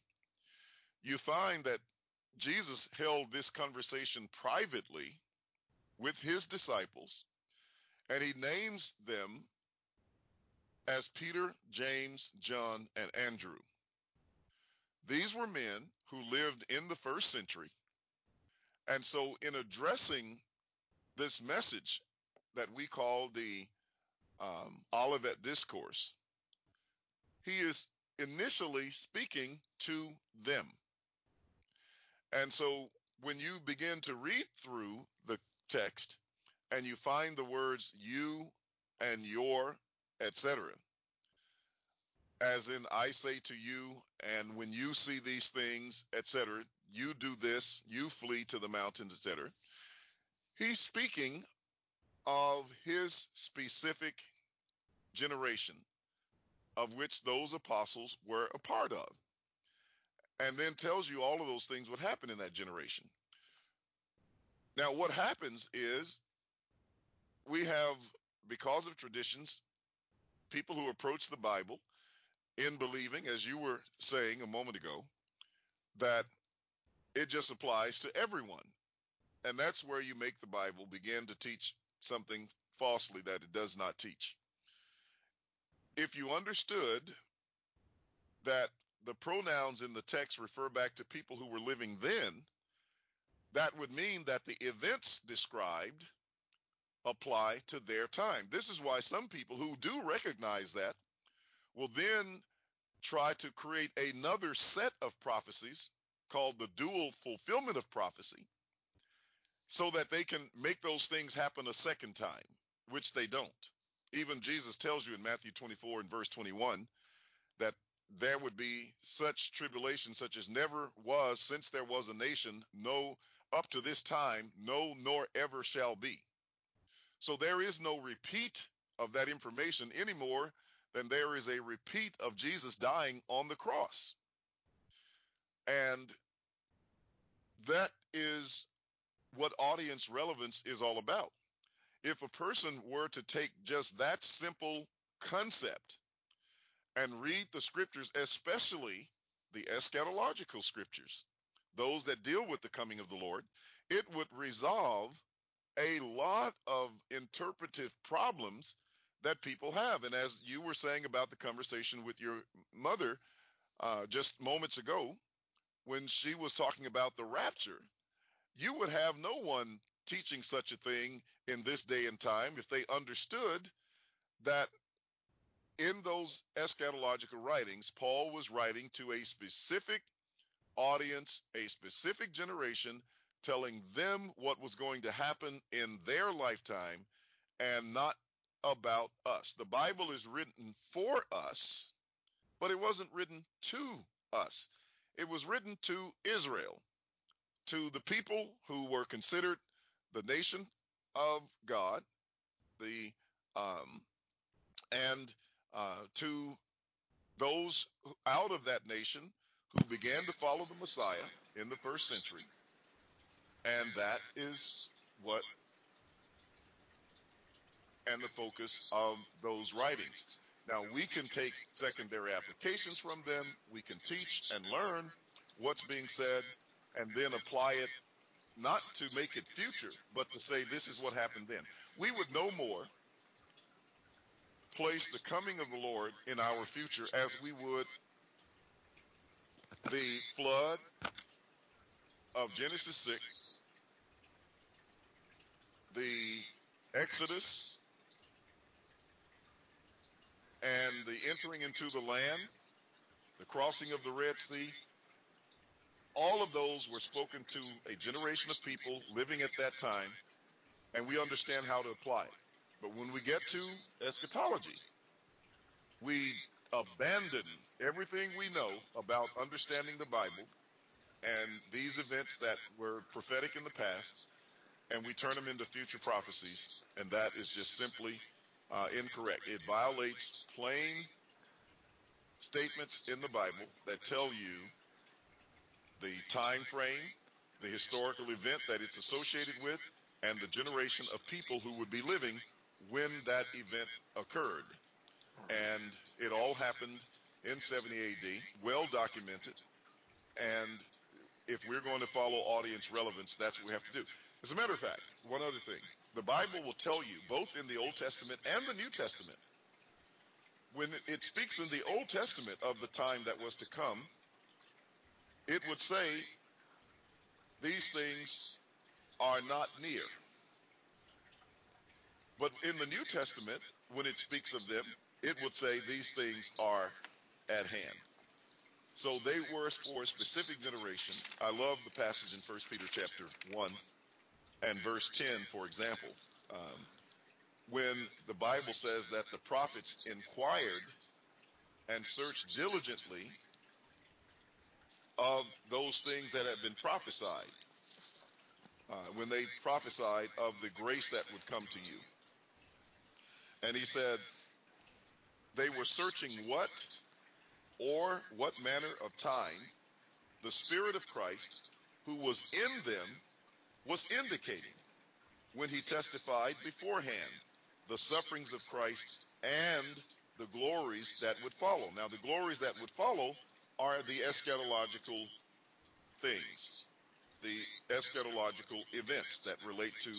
you find that Jesus held this conversation privately with his disciples, and he names them as Peter, James, John, and Andrew. These were men who lived in the first century. And so, in addressing this message that we call the um, Olivet Discourse, he is initially speaking to them. And so when you begin to read through the text and you find the words you and your, etc., as in I say to you, and when you see these things, etc., you do this, you flee to the mountains, etc. He's speaking of his specific generation, of which those apostles were a part of and then tells you all of those things would happen in that generation. Now, what happens is we have, because of traditions, people who approach the Bible in believing, as you were saying a moment ago, that it just applies to everyone. And that's where you make the Bible begin to teach something falsely that it does not teach. If you understood that the pronouns in the text refer back to people who were living then, that would mean that the events described apply to their time. This is why some people who do recognize that will then try to create another set of prophecies called the dual fulfillment of prophecy so that they can make those things happen a second time, which they don't. Even Jesus tells you in Matthew 24 and verse 21 that there would be such tribulation such as never was since there was a nation, no, up to this time, no, nor ever shall be. So there is no repeat of that information any more than there is a repeat of Jesus dying on the cross. And that is what audience relevance is all about. If a person were to take just that simple concept and read the scriptures, especially the eschatological scriptures, those that deal with the coming of the Lord, it would resolve a lot of interpretive problems that people have. And as you were saying about the conversation with your mother uh, just moments ago, when she was talking about the rapture, you would have no one teaching such a thing in this day and time if they understood that in those eschatological writings, Paul was writing to a specific audience, a specific generation, telling them what was going to happen in their lifetime and not about us. The Bible is written for us, but it wasn't written to us. It was written to Israel, to the people who were considered the nation of God, the um, and uh, to those out of that nation who began to follow the Messiah in the first century. And that is what and the focus of those writings. Now, we can take secondary applications from them, we can teach and learn what's being said, and then apply it not to make it future, but to say this is what happened then. We would no more place the coming of the Lord in our future as we would the flood, of Genesis 6, the Exodus, and the entering into the land, the crossing of the Red Sea, all of those were spoken to a generation of people living at that time, and we understand how to apply it. But when we get to eschatology, we abandon everything we know about understanding the Bible and these events that were prophetic in the past, and we turn them into future prophecies, and that is just simply uh, incorrect. It violates plain statements in the Bible that tell you the time frame, the historical event that it's associated with, and the generation of people who would be living when that event occurred. And it all happened in 70 AD, well documented. And if we're going to follow audience relevance, that's what we have to do. As a matter of fact, one other thing the Bible will tell you, both in the Old Testament and the New Testament, when it speaks in the Old Testament of the time that was to come, it would say these things are not near. But in the New Testament, when it speaks of them, it would say these things are at hand. So they were for a specific generation. I love the passage in 1 Peter chapter 1 and verse 10, for example, um, when the Bible says that the prophets inquired and searched diligently of those things that had been prophesied, uh, when they prophesied of the grace that would come to you. And he said, they were searching what or what manner of time the Spirit of Christ, who was in them, was indicating when he testified beforehand the sufferings of Christ and the glories that would follow. Now, the glories that would follow are the eschatological things, the eschatological events that relate to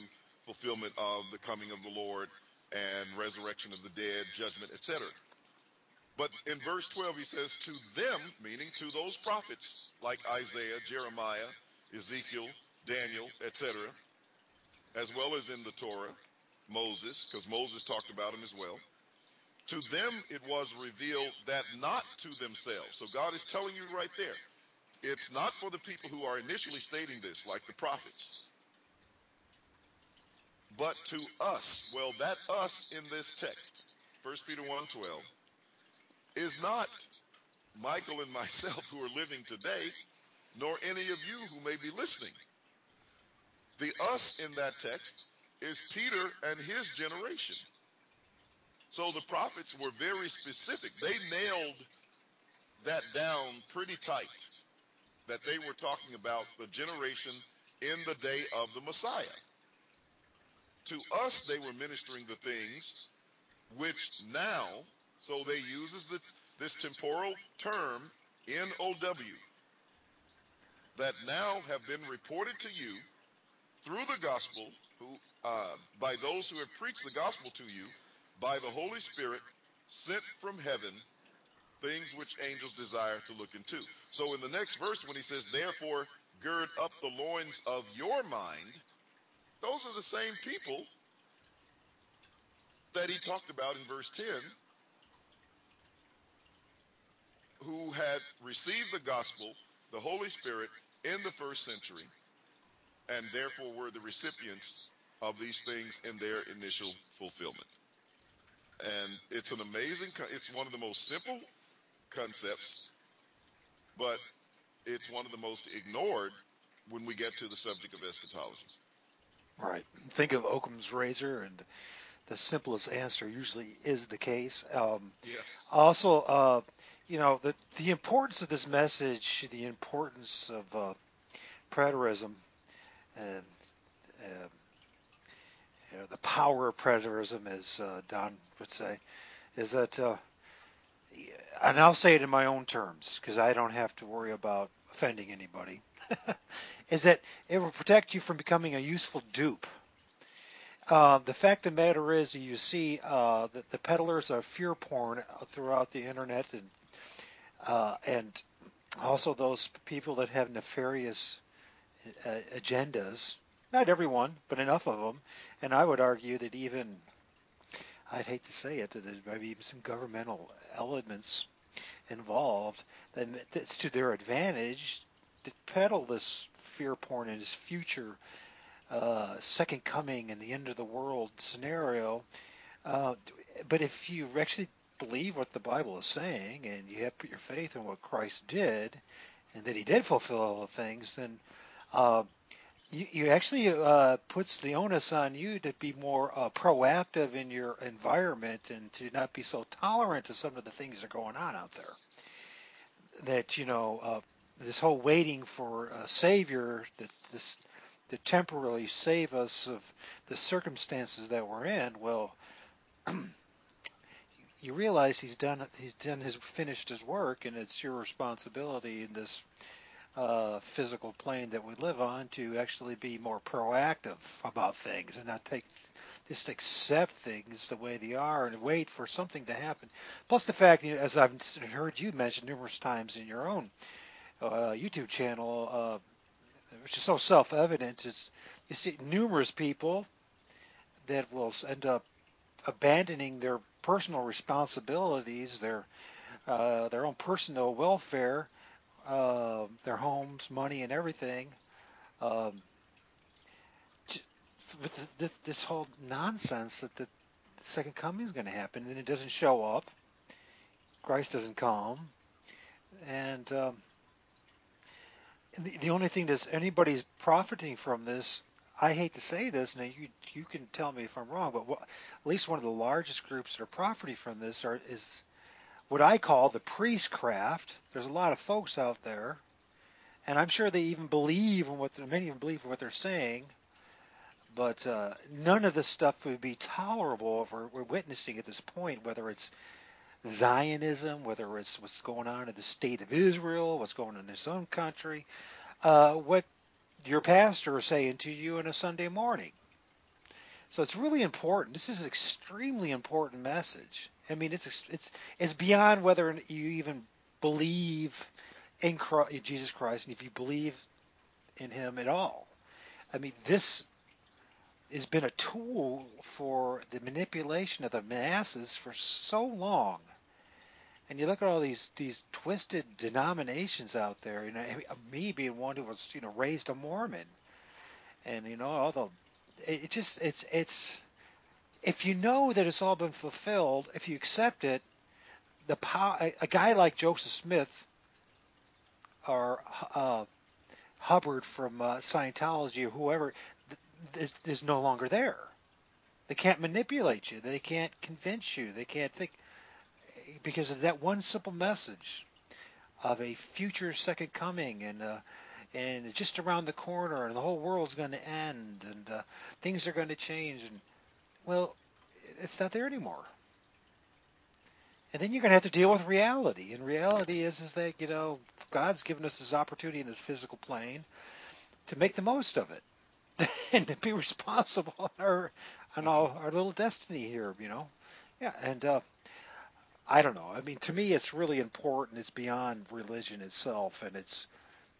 fulfillment of the coming of the Lord and resurrection of the dead, judgment, etc. But in verse 12, he says, To them, meaning to those prophets like Isaiah, Jeremiah, Ezekiel, Daniel, etc., as well as in the Torah, Moses, because Moses talked about him as well. To them it was revealed that not to themselves. So God is telling you right there, it's not for the people who are initially stating this, like the prophets, but to us. Well, that us in this text, 1 Peter 1:12, is not Michael and myself who are living today, nor any of you who may be listening. The us in that text is Peter and his generation. So the prophets were very specific. They nailed that down pretty tight that they were talking about the generation in the day of the Messiah. To us, they were ministering the things which now so they uses the, this temporal term N-O-W that now have been reported to you through the gospel who uh, by those who have preached the gospel to you by the Holy Spirit sent from heaven things which angels desire to look into. So in the next verse when he says therefore gird up the loins of your mind those are the same people that he talked about in verse 10 who had received the gospel, the Holy Spirit, in the first century, and therefore were the recipients of these things in their initial fulfillment. And it's an amazing, it's one of the most simple concepts, but it's one of the most ignored when we get to the subject of eschatology. Right. Think of Occam's razor, and the simplest answer usually is the case. Um, yes. Also, uh, you know, the the importance of this message, the importance of uh, preterism, and uh, you know, the power of preterism, as uh, Don would say, is that, uh, and I'll say it in my own terms because I don't have to worry about offending anybody, is that it will protect you from becoming a useful dupe. Uh, the fact of the matter is, you see uh, that the peddlers of fear porn throughout the internet and uh, and also those people that have nefarious uh, agendas. Not everyone, but enough of them. And I would argue that even, I'd hate to say it, that there might be even some governmental elements involved, then it's to their advantage to peddle this fear porn and this future uh, second coming and the end of the world scenario. Uh, but if you actually believe what the Bible is saying and you have put your faith in what Christ did and that he did fulfill all the things, then uh, you, you actually uh, puts the onus on you to be more uh, proactive in your environment and to not be so tolerant to some of the things that are going on out there. That you know, uh, this whole waiting for a savior that this to temporarily save us of the circumstances that we're in. Well, you realize he's done he's done his finished his work, and it's your responsibility in this uh, physical plane that we live on to actually be more proactive about things and not take just accept things the way they are and wait for something to happen. Plus the fact, you know, as I've heard you mention numerous times in your own uh, YouTube channel, uh, which is so self-evident, is you see numerous people that will end up abandoning their personal responsibilities, their uh, their own personal welfare, uh, their homes, money, and everything, um, with this whole nonsense that the second coming is going to happen, and it doesn't show up. Christ doesn't come, and um, the, the only thing that anybody's profiting from this I hate to say this, now you you can tell me if I'm wrong, but what, at least one of the largest groups that are profiting from this are, is what I call the priestcraft. There's a lot of folks out there, and I'm sure they even believe in what many them believe in what they're saying. But uh, none of this stuff would be tolerable if we're, we're witnessing at this point, whether it's Zionism, whether it's what's going on in the state of Israel, what's going on in his own country, uh, what your pastor saying to you on a Sunday morning. So it's really important. This is an extremely important message. I mean, it's it's it's beyond whether you even believe in, Christ, in Jesus Christ and if you believe in Him at all. I mean, this has been a tool for the manipulation of the masses for so long. And you look at all these these twisted denominations out there. You know, me being one who was you know raised a Mormon, and you know all the it just it's it's if you know that it's all been fulfilled, if you accept it, the a, a guy like Joseph Smith or uh, Hubbard from uh, Scientology or whoever th- is no longer there. They can't manipulate you. They can't convince you. They can't think because of that one simple message of a future second coming and uh, and just around the corner and the whole world's going to end and uh, things are going to change and well it's not there anymore. And then you're going to have to deal with reality and reality is is that you know god's given us this opportunity in this physical plane to make the most of it and to be responsible on our on all our little destiny here you know? Yeah and uh I don't know. I mean, to me, it's really important. It's beyond religion itself, and it's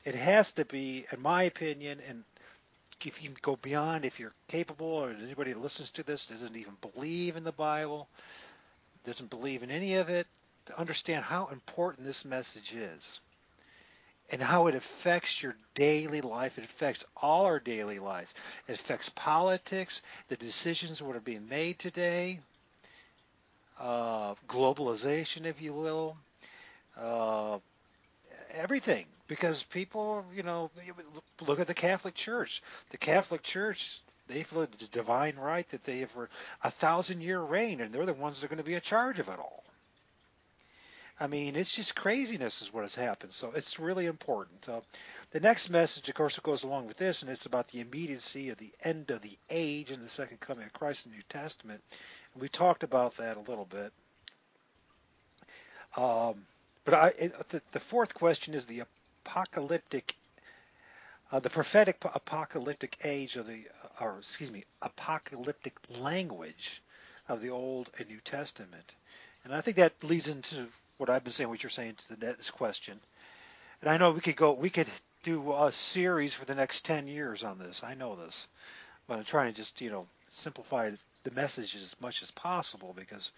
it has to be, in my opinion, and if you can go beyond, if you're capable, or anybody that listens to this doesn't even believe in the Bible, doesn't believe in any of it, to understand how important this message is and how it affects your daily life. It affects all our daily lives. It affects politics, the decisions that are being made today, uh, globalization, if you will, uh, everything. Because people, you know, look at the Catholic Church. The Catholic Church, they feel it's divine right that they have for a thousand year reign, and they're the ones that are going to be in charge of it all. I mean, it's just craziness is what has happened. So it's really important. Uh, the next message, of course, goes along with this, and it's about the immediacy of the end of the age and the second coming of Christ in the New Testament. And we talked about that a little bit. Um, but I, it, the, the, fourth question is the apocalyptic, uh, the prophetic apocalyptic age of the, or excuse me, apocalyptic language of the Old and New Testament. And I think that leads into what I've been saying, what you're saying to the next question. And I know we could go, we could do a series for the next 10 years on this. I know this. But I'm trying to just, you know, simplify the message as much as possible because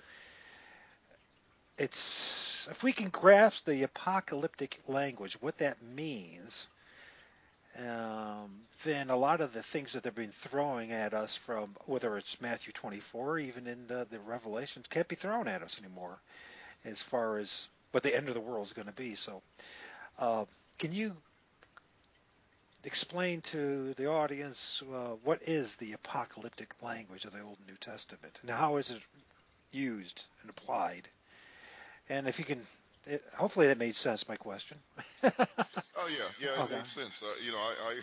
it's if we can grasp the apocalyptic language, what that means, um, then a lot of the things that they've been throwing at us from whether it's Matthew 24 or even in the, the Revelations can't be thrown at us anymore as far as what the end of the world is going to be. So, uh, can you explain to the audience uh, what is the apocalyptic language of the Old and New Testament and how is it used and applied? And if you can, it, hopefully that made sense. My question. oh yeah, yeah, it okay. makes sense. Uh, you know, I, I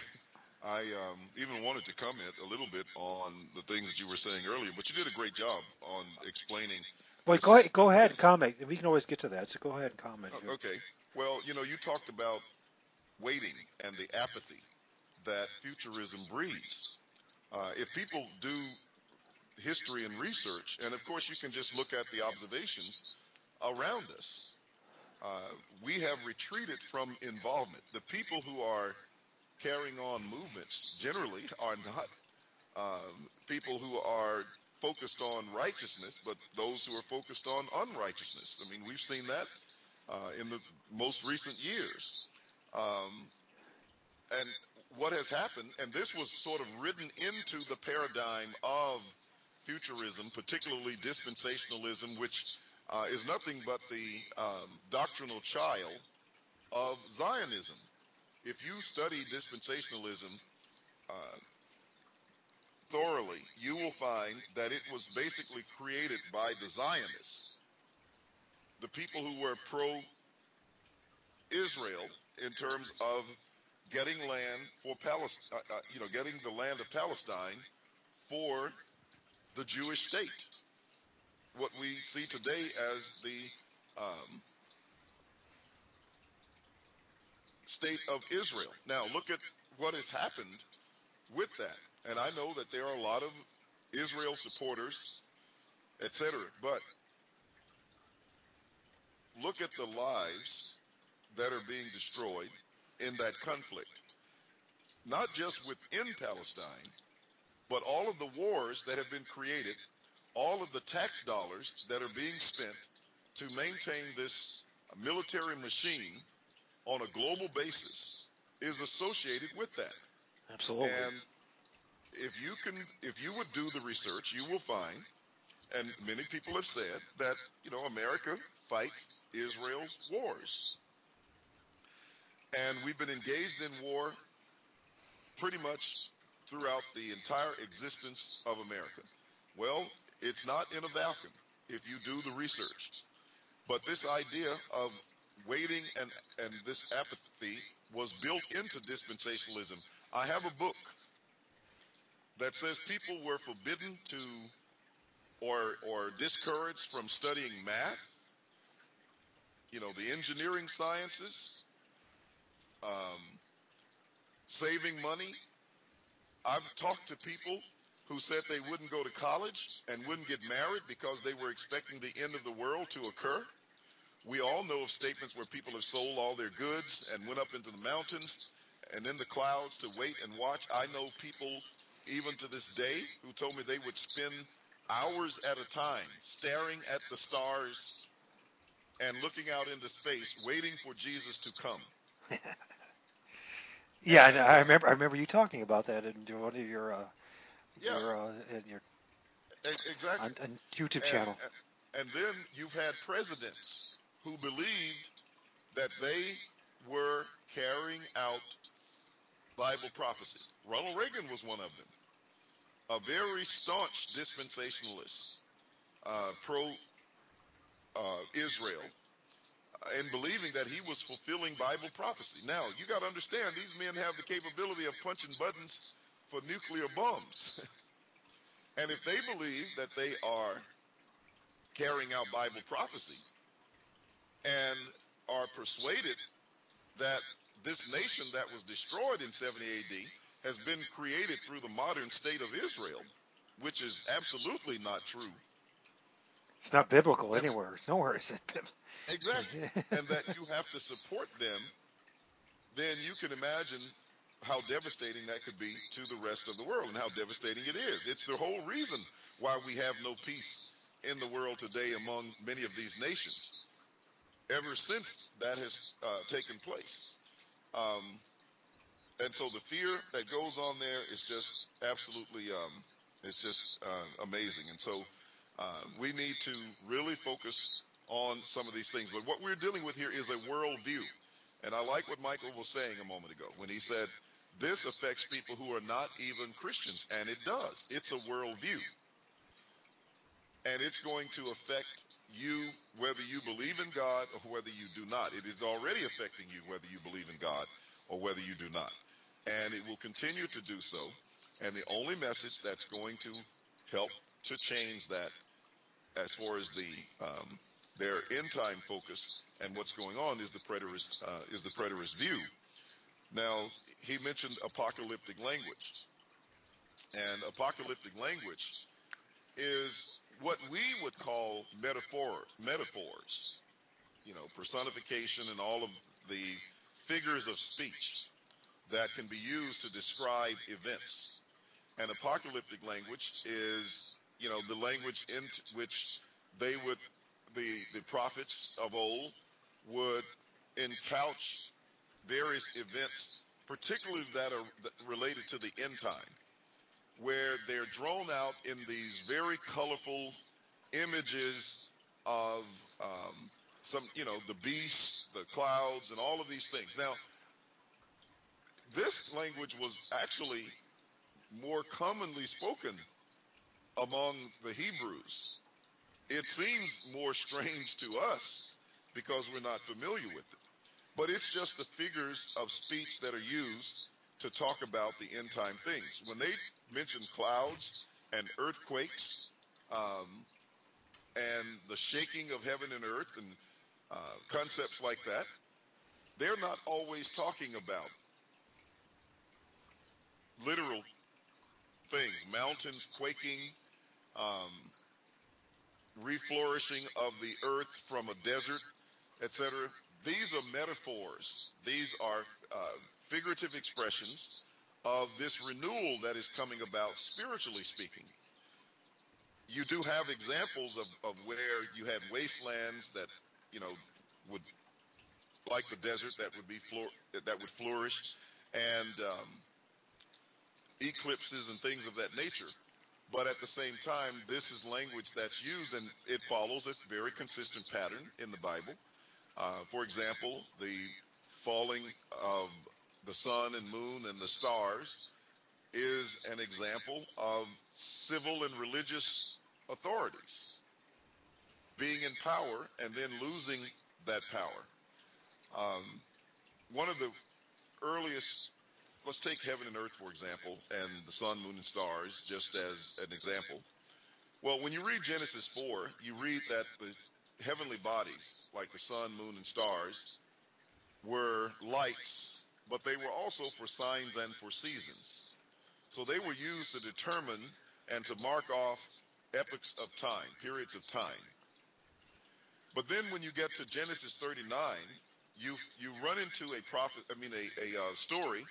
I um, even wanted to comment a little bit on the things that you were saying earlier, but you did a great job on explaining. Well, go ahead, go ahead and comment. We can always get to that, so go ahead and comment. Okay. Well, you know, you talked about waiting and the apathy that futurism breeds. Uh, if people do history and research, and of course you can just look at the observations around us, uh, we have retreated from involvement. The people who are carrying on movements generally are not um, people who are focused on righteousness, but those who are focused on unrighteousness. I mean, we've seen that uh, in the most recent years. Um, and what has happened, and this was sort of written into the paradigm of futurism, particularly dispensationalism, which uh, is nothing but the um, doctrinal child of Zionism. If you study dispensationalism uh, thoroughly, you will find that it was basically created by the Zionists, the people who were pro Israel in terms of getting land for Palestine, uh, uh, you know, getting the land of Palestine for the Jewish state. What we see today as the um, state of Israel. Now, look at what has happened with that. And I know that there are a lot of Israel supporters, etc. But look at the lives that are being destroyed in that conflict. Not just within Palestine, but all of the wars that have been created, all of the tax dollars that are being spent to maintain this military machine on a global basis is associated with that. Absolutely. And if you can, if you would do the research, you will find, and many people have said that you know America fights Israel's wars. And we've been engaged in war pretty much throughout the entire existence of America. Well, it's not in a vacuum if you do the research. But this idea of waiting and, and this apathy was built into dispensationalism. I have a book that says people were forbidden to or or discouraged from studying math, you know, the engineering sciences, um, saving money. I've talked to people who said they wouldn't go to college and wouldn't get married because they were expecting the end of the world to occur. We all know of statements where people have sold all their goods and went up into the mountains and in the clouds to wait and watch. I know people, even to this day, who told me they would spend hours at a time staring at the stars and looking out into space, waiting for Jesus to come. Yeah, and I remember I remember you talking about that in one of your uh, yeah. your uh, in your exactly on, on YouTube and, channel. And then you've had presidents who believed that they were carrying out Bible prophecy. Ronald Reagan was one of them, a very staunch dispensationalist, uh, pro uh, Israel, and believing that he was fulfilling Bible prophecy. Now, you got to understand, these men have the capability of punching buttons for nuclear bombs. and if they believe that they are carrying out Bible prophecy and are persuaded that this nation that was destroyed in 70 AD has been created through the modern state of Israel, which is absolutely not true. It's not biblical anywhere. Nowhere is it biblical. Exactly. and that you have to support them then you can imagine how devastating that could be to the rest of the world and how devastating it is. It's the whole reason why we have no peace in the world today among many of these nations ever since that has uh, taken place. Um, and so the fear that goes on there is just absolutely, um, it's just uh, amazing. And so uh, we need to really focus on some of these things. But what we're dealing with here is a worldview. And I like what Michael was saying a moment ago when he said, this affects people who are not even Christians. And it does. It's a worldview. And it's going to affect you whether you believe in God or whether you do not. It is already affecting you whether you believe in God or whether you do not. And it will continue to do so. And the only message that's going to help to change that as far as the um, their end time focus and what's going on is the preterist uh, is the preterist view. Now he mentioned apocalyptic language, and apocalyptic language is what we would call metaphor metaphors, you know, personification and all of the figures of speech that can be used to describe events. And apocalyptic language is, you know, the language in which they would, the, the prophets of old would encouch various events, particularly that are related to the end time, where they're drawn out in these very colorful images of um, some, you know, the beasts, the clouds, and all of these things. Now, this language was actually more commonly spoken among the Hebrews. It seems more strange to us because we're not familiar with it. But it's just the figures of speech that are used to talk about the end time things. When they mention clouds and earthquakes um, and the shaking of heaven and earth and uh, concepts like that, they're not always talking about literal things, mountains quaking, um, reflourishing of the earth from a desert, etc. These are metaphors. These are uh, figurative expressions of this renewal that is coming about spiritually speaking. You do have examples of, of where you had wastelands that, you know, would, like the desert, that would be that would flourish, and um, eclipses and things of that nature. But at the same time, this is language that's used, and it follows a very consistent pattern in the Bible. Uh, for example, the falling of the sun and moon and the stars is an example of civil and religious authorities being in power and then losing that power. Um, one of the earliest let's take heaven and earth, for example, and the sun, moon, and stars just as an example. Well, when you read Genesis 4, you read that the heavenly bodies, like the sun, moon, and stars, were lights, but they were also for signs and for seasons. So they were used to determine and to mark off epochs of time, periods of time. But then when you get to Genesis 39, you you run into a prophet, I mean a, a uh, story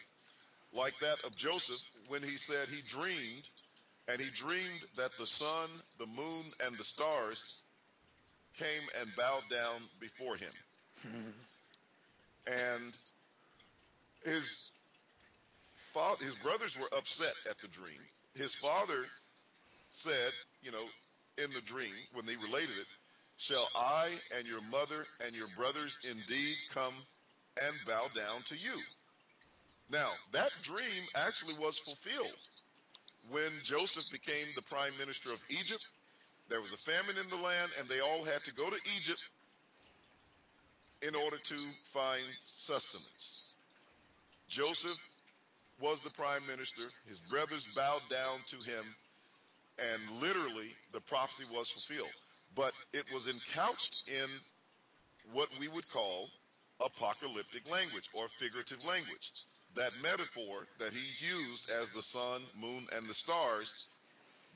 like that of Joseph when he said he dreamed, and he dreamed that the sun, the moon, and the stars came and bowed down before him. and his father, his brothers were upset at the dream. His father said, you know, in the dream when they related it, shall I and your mother and your brothers indeed come and bow down to you? Now, that dream actually was fulfilled when Joseph became the prime minister of Egypt. There was a famine in the land, and they all had to go to Egypt in order to find sustenance. Joseph was the prime minister. His brothers bowed down to him, and literally the prophecy was fulfilled. But it was encouched in what we would call apocalyptic language or figurative language that metaphor that he used as the sun, moon, and the stars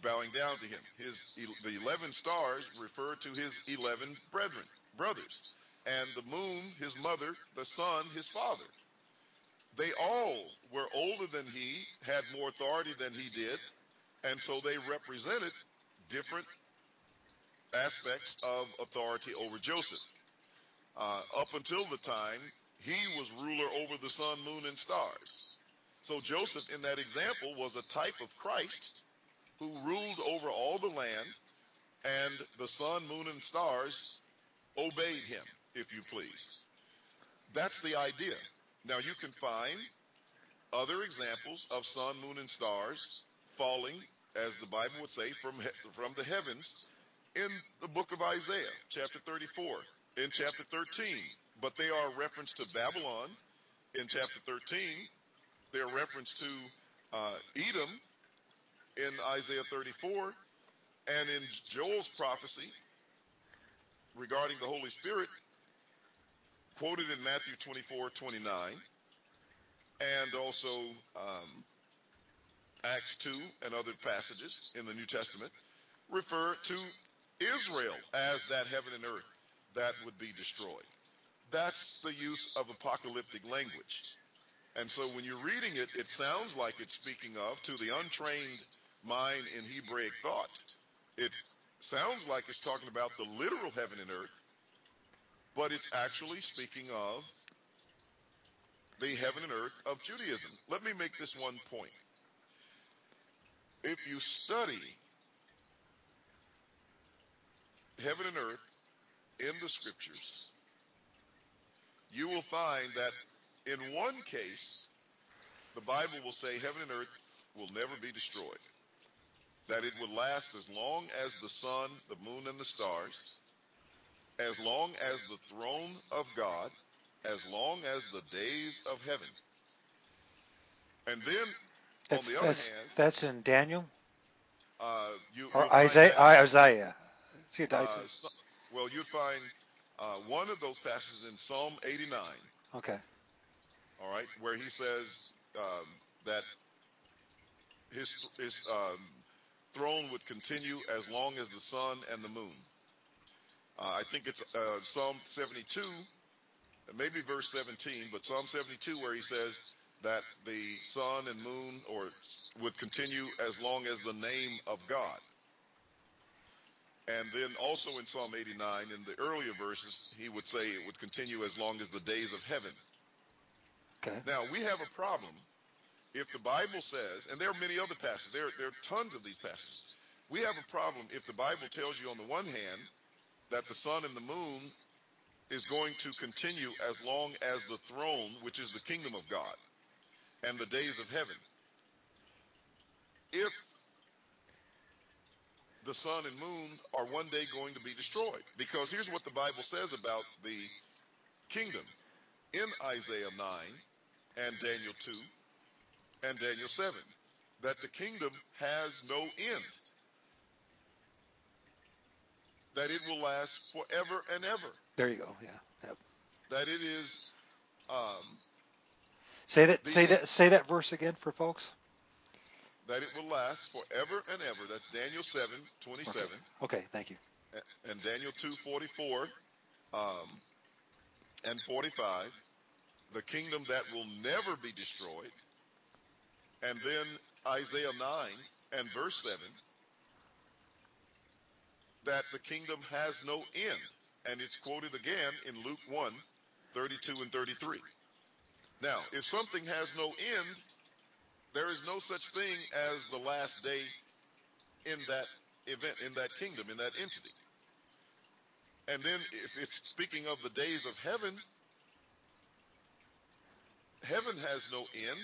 bowing down to him. His the eleven stars refer to his eleven brethren, brothers, and the moon, his mother, the sun, his father. they all were older than he, had more authority than he did, and so they represented different aspects of authority over Joseph. Uh, up until the time he was ruler over the sun, moon, and stars. So Joseph, in that example, was a type of Christ who ruled over all the land, and the sun, moon, and stars obeyed him, if you please. That's the idea. Now you can find other examples of sun, moon, and stars falling, as the Bible would say, from from the heavens in the book of Isaiah, chapter 34, in chapter 13. But they are a reference to Babylon in chapter 13. They're a reference to uh, Edom in Isaiah 34, and in Joel's prophecy regarding the Holy Spirit, quoted in Matthew 24, 29, and also um, Acts 2 and other passages in the New Testament refer to Israel as that heaven and earth that would be destroyed. That's the use of apocalyptic language. And so when you're reading it, it sounds like it's speaking of, to the untrained mind in Hebraic thought, it sounds like it's talking about the literal heaven and earth, but it's actually speaking of the heaven and earth of Judaism. Let me make this one point. If you study heaven and earth in the scriptures, you will find that in one case, the Bible will say heaven and earth will never be destroyed. That it will last as long as the sun, the moon, and the stars, as long as the throne of God, as long as the days of heaven. And then, That's on the other that's hand, that's in Daniel uh, you, or Isaiah. that- Isaiah. See, uh, well, you'd find uh, one of those passages in Psalm 89, Okay. all right, where he says um, that his his um, throne would continue as long as the sun and the moon. Uh, I think it's uh, Psalm 72, maybe verse 17, but Psalm 72 where he says that the sun and moon or would continue as long as the name of God. And then also in Psalm 89, in the earlier verses, he would say it would continue as long as the days of heaven. Okay. Now, we have a problem if the Bible says, and there are many other passages, there, there are tons of these passages. We have a problem if the Bible tells you, on the one hand, that the sun and the moon is going to continue as long as the throne, which is the kingdom of God, and the days of heaven. If the sun and moon are one day going to be destroyed. Because here's what the Bible says about the kingdom in Isaiah 9 and Daniel 2 and Daniel 7 that the kingdom has no end, that it will last forever and ever, There you go. Yeah. Yep. that it is. Um, Say that. Say that. Say that verse again for folks. That it will last forever and ever. That's Daniel 7, 27, Okay. Thank you. and Daniel 2, 44, um, and 45. The kingdom that will never be destroyed. And then Isaiah 9 and verse 7, that the kingdom has no end. And it's quoted again in Luke 1, 32 and 33. Now, if something has no end, there is no such thing as the last day in that event, in that kingdom, in that entity. And then if it's speaking of the days of heaven, heaven has no end.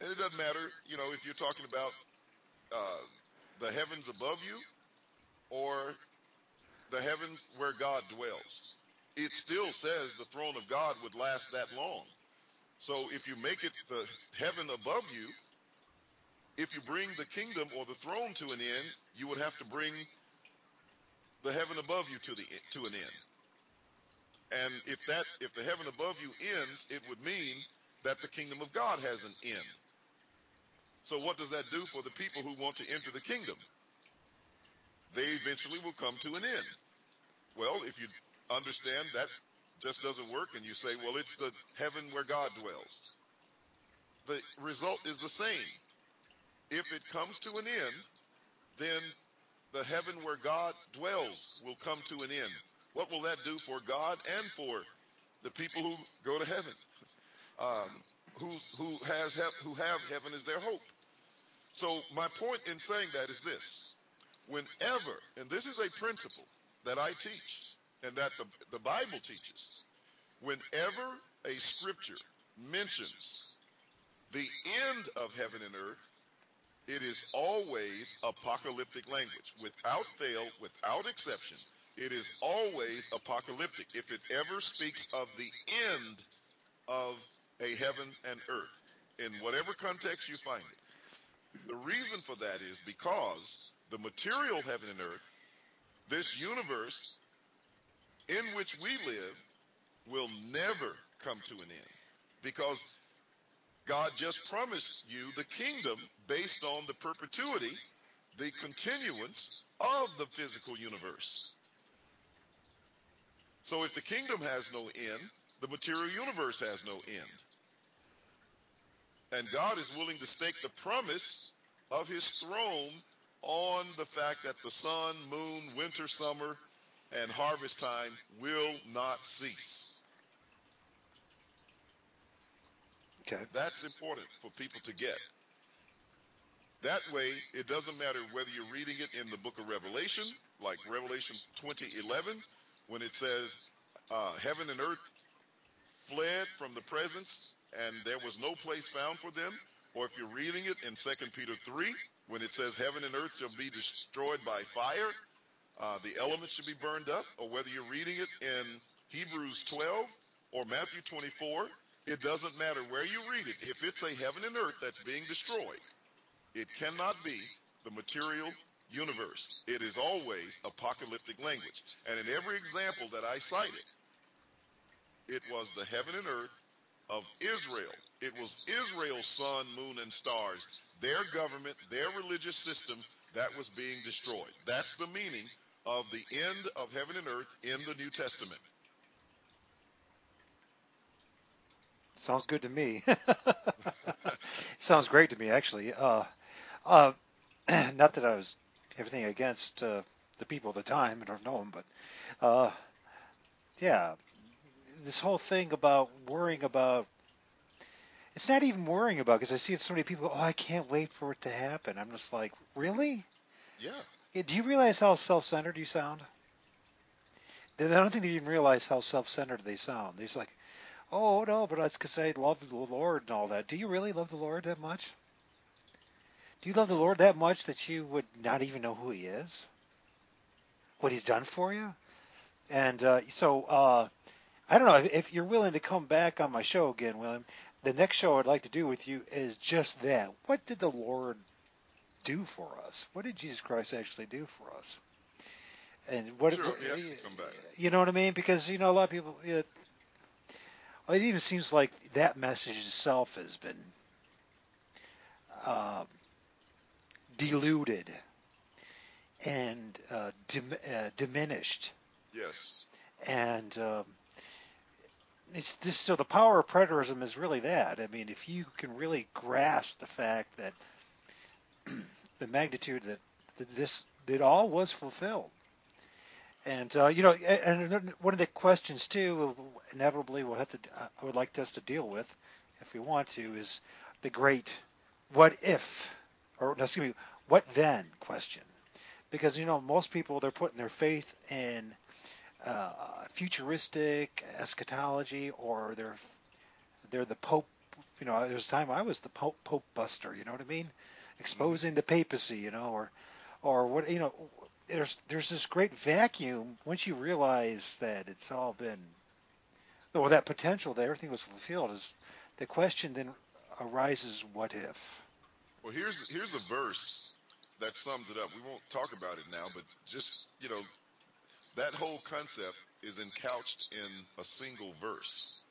And it doesn't matter, you know, if you're talking about uh, the heavens above you or the heavens where God dwells. It still says the throne of God would last that long. So if you make it the heaven above you, if you bring the kingdom or the throne to an end, you would have to bring the heaven above you to the to an end. And if that if the heaven above you ends, it would mean that the kingdom of God has an end. So what does that do for the people who want to enter the kingdom? They eventually will come to an end. Well, if you understand that just doesn't work, and you say, well, it's the heaven where God dwells. The result is the same. If it comes to an end, then the heaven where God dwells will come to an end. What will that do for God and for the people who go to heaven, um, who who has who have heaven as their hope? So my point in saying that is this: whenever, and this is a principle that I teach and that the, the Bible teaches, whenever a scripture mentions the end of heaven and earth, it is always apocalyptic language. Without fail, without exception, it is always apocalyptic. If it ever speaks of the end of a heaven and earth, in whatever context you find it. The reason for that is because the material heaven and earth, this universe in which we live, will never come to an end. Because God just promised you the kingdom based on the perpetuity, the continuance of the physical universe. So if the kingdom has no end, the material universe has no end. And God is willing to stake the promise of his throne on the fact that the sun, moon, winter, summer, and harvest time will not cease. Okay. That's important for people to get. That way, it doesn't matter whether you're reading it in the book of Revelation, like Revelation 20:11, when it says, uh, "Heaven and earth fled from the presence, and there was no place found for them," or if you're reading it in 2 Peter 3, when it says, "Heaven and earth shall be destroyed by fire," uh, the elements should be burned up, or whether you're reading it in Hebrews 12 or Matthew 24, it doesn't matter where you read it. If it's a heaven and earth that's being destroyed, it cannot be the material universe. It is always apocalyptic language. And in every example that I cited, it was the heaven and earth of Israel. It was Israel's sun, moon, and stars, their government, their religious system that was being destroyed. That's the meaning of the end of heaven and earth in the New Testament. Sounds good to me. Sounds great to me, actually. Uh, uh, not that I was everything against uh, the people of the time. I don't know them, but uh, yeah, this whole thing about worrying about it's not even worrying about because I see so many people. Oh, I can't wait for it to happen. I'm just like, really? Yeah. Do you realize how self-centered you sound? I don't think they even realize how self-centered they sound. They're just like, oh no, but that's because I love the Lord and all that. Do you really love the Lord that much? Do you love the Lord that much that you would not even know who He is? What He's done for you? And uh, so, uh, I don't know if, if you're willing to come back on my show again, William. The next show I'd like to do with you is just that. What did the Lord do for us? What did Jesus Christ actually do for us? And what, Sure, you have to come back. you know what I mean? Because you know a lot of people. Know, it even seems like that message itself has been uh, diluted and uh, dim- uh, diminished. Yes. And um, it's just so the power of preterism is really that. I mean, if you can really grasp the fact that the magnitude that, that this that all was fulfilled. And uh, you know, and one of the questions too, inevitably, we'll have to. I would like us to deal with, if we want to, is the great "what if," or no, excuse me, "what then?" question. Because you know, most people they're putting their faith in uh, futuristic eschatology, or they're they're the Pope. You know, there's a time I was the Pope Pope Buster. You know what I mean? Exposing the papacy. You know, or or what you know there's there's this great vacuum once you realize that it's all been or that potential that everything was fulfilled is the question then arises what if Well, here's here's a verse that sums it up. We won't talk about it now, but just you know, that whole concept is encouched in a single verse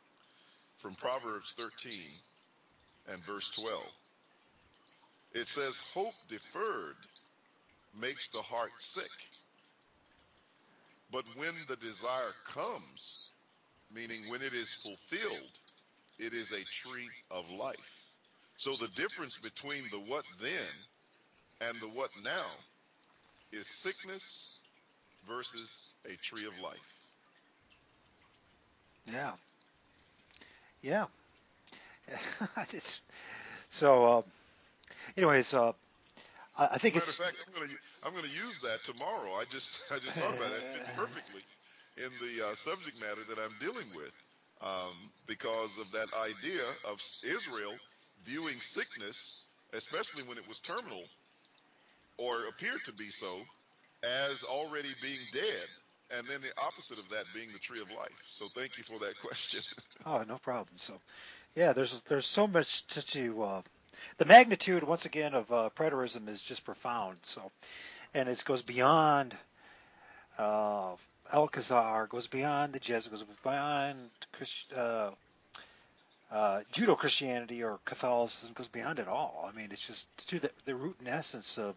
from Proverbs 13 and verse 12. It says, "Hope deferred makes the heart sick, but when the desire comes, meaning when it is fulfilled, it is a tree of life. So the difference between the what then and the what now is sickness versus a tree of life. Yeah. Yeah. so, uh, anyways, uh, I think Matter it's. Matter of fact, I'm going to I'm to use that tomorrow. I just I just thought about it. It fits perfectly in the uh, subject matter that I'm dealing with, um, because of that idea of Israel viewing sickness, especially when it was terminal or appeared to be so, as already being dead. And then the opposite of that being the tree of life. So thank you for that question. oh, no problem. So, yeah, there's there's so much to, to uh, the magnitude once again of uh, preterism is just profound. So, and it goes beyond uh, Alcazar, goes beyond the Jesuits, goes beyond Christ, uh, uh, Judeo Christianity or Catholicism, goes beyond it all. I mean, it's just to the, the root and essence of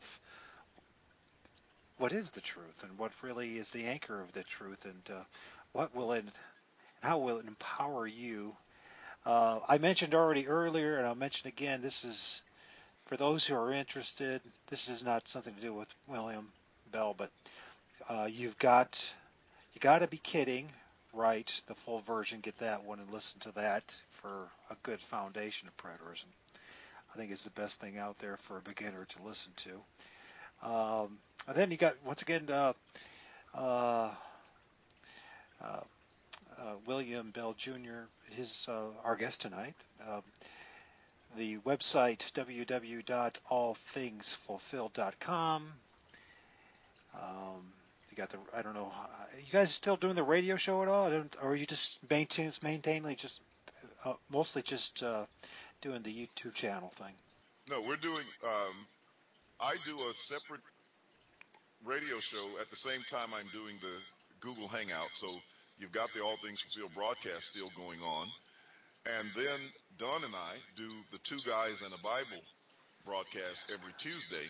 what is the truth and what really is the anchor of the truth and uh, what will it, how will it empower you uh, I mentioned already earlier, and I'll mention again. This is for those who are interested. This is not something to do with William Bell, but uh, you've got you got to be kidding, right? The full version, get that one and listen to that for a good foundation of preterism. I think is the best thing out there for a beginner to listen to. Um, and then you got once again. Uh, uh, uh, William Bell Jr., his uh, our guest tonight. Um, the website www.allthingsfulfilled.com. Um, you got the I don't know. You guys still doing the radio show at all, or are you just maintain maintainly just uh, mostly just uh, doing the YouTube channel thing? No, we're doing. Um, I do a separate radio show at the same time I'm doing the Google Hangout. So You've got the All Things Fulfilled broadcast still going on. And then Don and I do the Two Guys and a Bible broadcast every Tuesday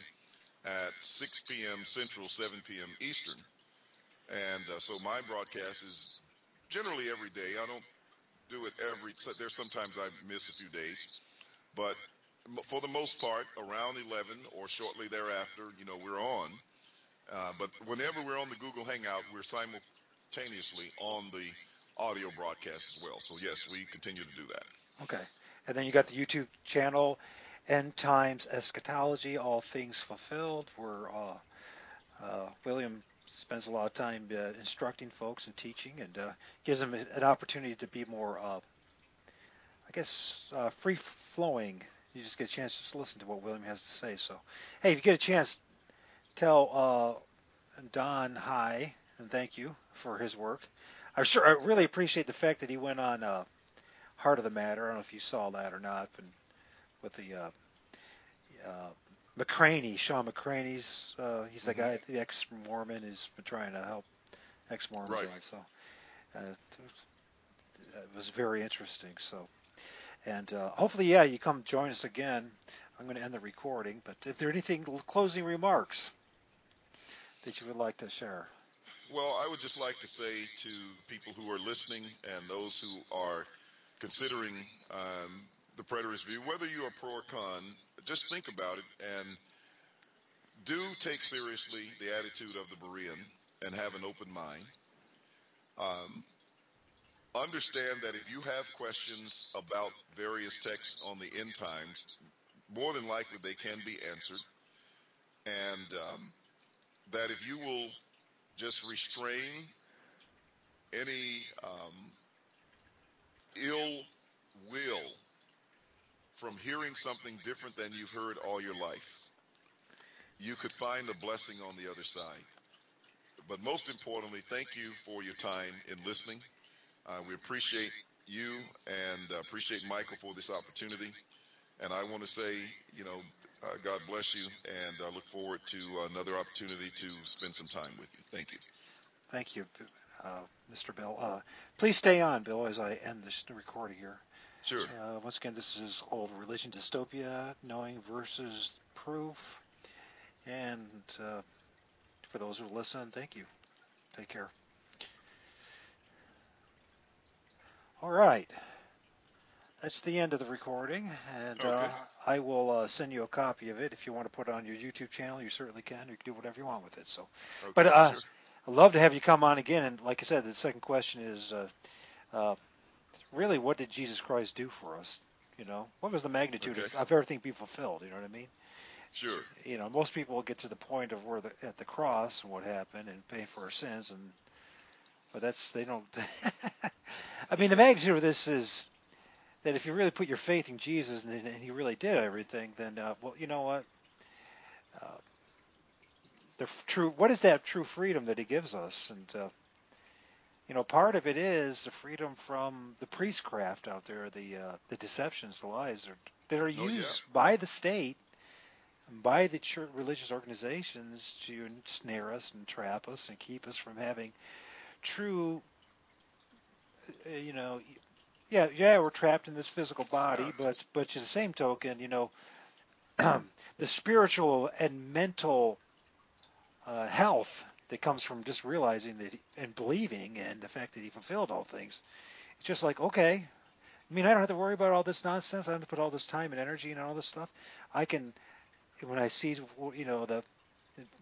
at 6 p.m. Central, 7 p.m. Eastern. And uh, so my broadcast is generally every day. I don't do it every. There's sometimes I miss a few days, but for the most part, around 11 or shortly thereafter, you know, we're on. Uh, but whenever we're on the Google Hangout, we're simul- simultaneously on the audio broadcast as well. So yes, we continue to do that. Okay. And then you got the YouTube channel, End Times Eschatology, All Things Fulfilled, where uh, uh, William spends a lot of time uh, instructing folks and teaching, and uh, gives them an opportunity to be more, uh, I guess, uh, free flowing. You just get a chance to just listen to what William has to say. So, hey, if you get a chance, tell Don hi and thank you for his work. I sure I really appreciate the fact that he went on uh, Heart of the Matter. I don't know if you saw that or not, but with the uh, uh, McCraney, Shawn McCraney's, uh, he's the guy, the ex-Mormon, who's been trying to help ex-Mormons right. out. So uh, it was very interesting. So, and uh, hopefully, yeah, you come join us again. I'm going to end the recording, but if there are anything closing remarks that you would like to share. Well, I would just like to say to people who are listening and those who are considering um, the preterist view, whether you are pro or con, just think about it and do take seriously the attitude of the Berean and have an open mind. Um, understand that if you have questions about various texts on the end times, more than likely they can be answered. And um, that if you will just restrain any um, ill will from hearing something different than you've heard all your life. You could find a blessing on the other side. But most importantly, thank you for your time in listening. Uh, we appreciate you and uh, appreciate Michael for this opportunity. And I want to say, you know, uh, God bless you, and I look forward to another opportunity to spend some time with you. Thank you. Thank you, uh, Mr. Bill. Uh, please stay on, Bill, as I end this recording here. Sure. Uh, once again, this is Old Religion Dystopia, Knowing versus Proof. And uh, for those who listen, thank you. Take care. All right. That's the end of the recording, and Okay. uh, I will uh, send you a copy of it. If you want to put it on your YouTube channel, you certainly can. You can do whatever you want with it. So, Okay, but uh, sure. I'd love to have you come on again. And like I said, the second question is, uh, uh, really, what did Jesus Christ do for us? You know, what was the magnitude of, Okay. of everything be fulfilled? You know what I mean? Sure. You know, most people get to the point of where the, at the cross and what happened and paying for our sins, and but that's they don't. I mean, the magnitude of this is that if you really put your faith in Jesus and, and He really did everything, then uh, well, you know what? Uh, the true. What is that true freedom that He gives us? And uh, you know, part of it is the freedom from the priestcraft out there, the uh, the deceptions, the lies that are, that are Oh, yeah. used by the state, and by the church, religious organizations to snare us and trap us and keep us from having true, uh, you know, yeah, yeah, we're trapped in this physical body, but but to the same token, you know, the spiritual and mental uh, health that comes from just realizing that he, and believing and the fact that he fulfilled all things. It's just like okay, I mean, I don't have to worry about all this nonsense. I don't have to put all this time and energy and all this stuff. I can, when I see, you know, the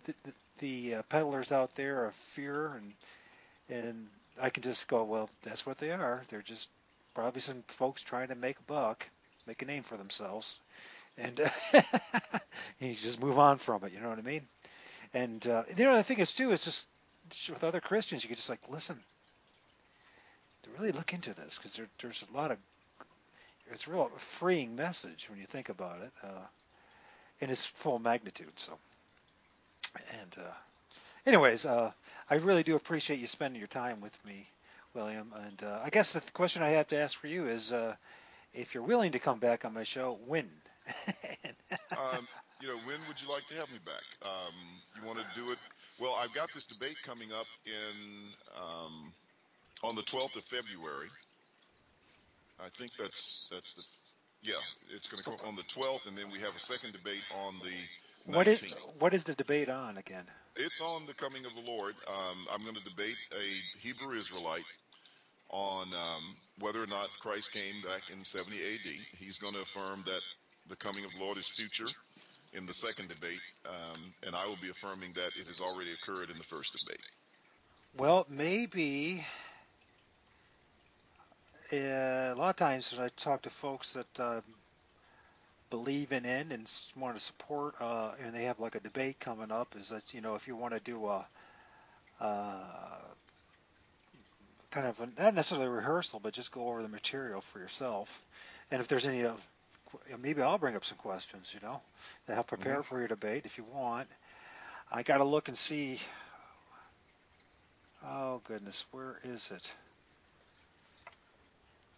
the, the, the uh, peddlers out there of fear and and I can just go, well, that's what they are. They're just probably some folks trying to make a buck, make a name for themselves, and you just move on from it. You know what I mean? And uh, the thing is too is just with other Christians, you can just like listen, to really look into this because there, there's a lot of it's a real freeing message when you think about it, uh, in its full magnitude. So, and uh, anyways, uh, I really do appreciate you spending your time with me, William. And uh, I guess the question I have to ask for you is, uh, if you're willing to come back on my show, when? Um, you know, when would you like to have me back? Um, you want to do it? Well, I've got this debate coming up in um, on the 12th of February. I think that's that's the yeah. It's going to come on the 12th, and then we have a second debate on the 19th. what is what is the debate on again? It's on the coming of the Lord. Um, I'm going to debate a Hebrew Israelite on um, whether or not Christ came back in 70 AD. He's going to affirm that the coming of the Lord is future in the second debate, um, and I will be affirming that it has already occurred in the first debate. Well, maybe uh, a lot of times when I talk to folks that uh, believe in it and want to support, uh, and they have like a debate coming up, is that you know if you want to do a uh, kind of a, not necessarily a rehearsal, but just go over the material for yourself, and if there's any of maybe I'll bring up some questions, you know, to help prepare Mhm. for your debate if you want. I got to look and see. Oh goodness, where is it?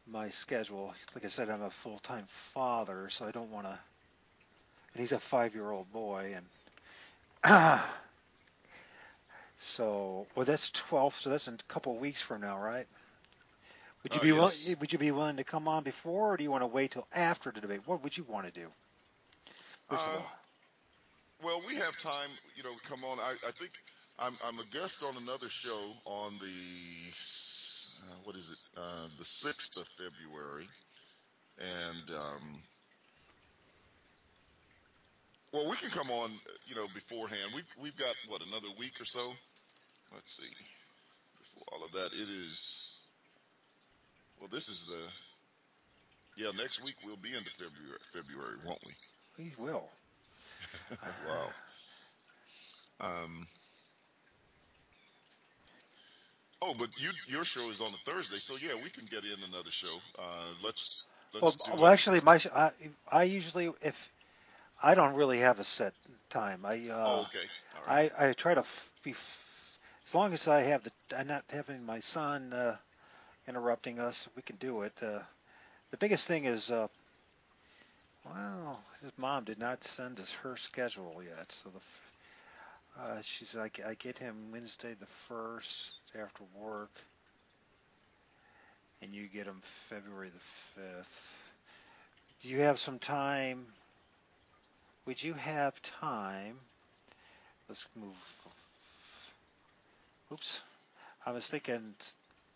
My schedule. Like I said, I'm a full-time father, so I don't want to. And he's a five-year-old boy, and so well, that's 12. So that's in a couple of weeks from now, right? Would you Uh, be yes. Would you be willing to come on before, or do you want to wait till after the debate? What would you want to do? First of Uh, all, Well, we have time. You know, come on. I, I think I'm, I'm a guest on another show on the uh, what is it? Uh, the sixth of February, and um, well, we can come on. You know, beforehand. We've we've got what another week or so. Let's see. Before all of that, it is. Well, this is the. Yeah, next week we'll be into February, February, won't we? we will. wow. Um, oh, but you your show is on a Thursday, so yeah, we can get in another show. Uh, let's Well, let's do well, actually, my I, I usually if I don't really have a set time. I uh, oh, okay. All right. I, I try to f- be f- as long as I have the I'm not having my son uh, interrupting us. We can do it. Uh, the biggest thing is, uh, well, his mom did not send us her schedule yet, so the uh, she said I get him Wednesday the first after work, and you get him February the fifth. Do you have some time? Would you have time? Let's move. Oops. I was thinking,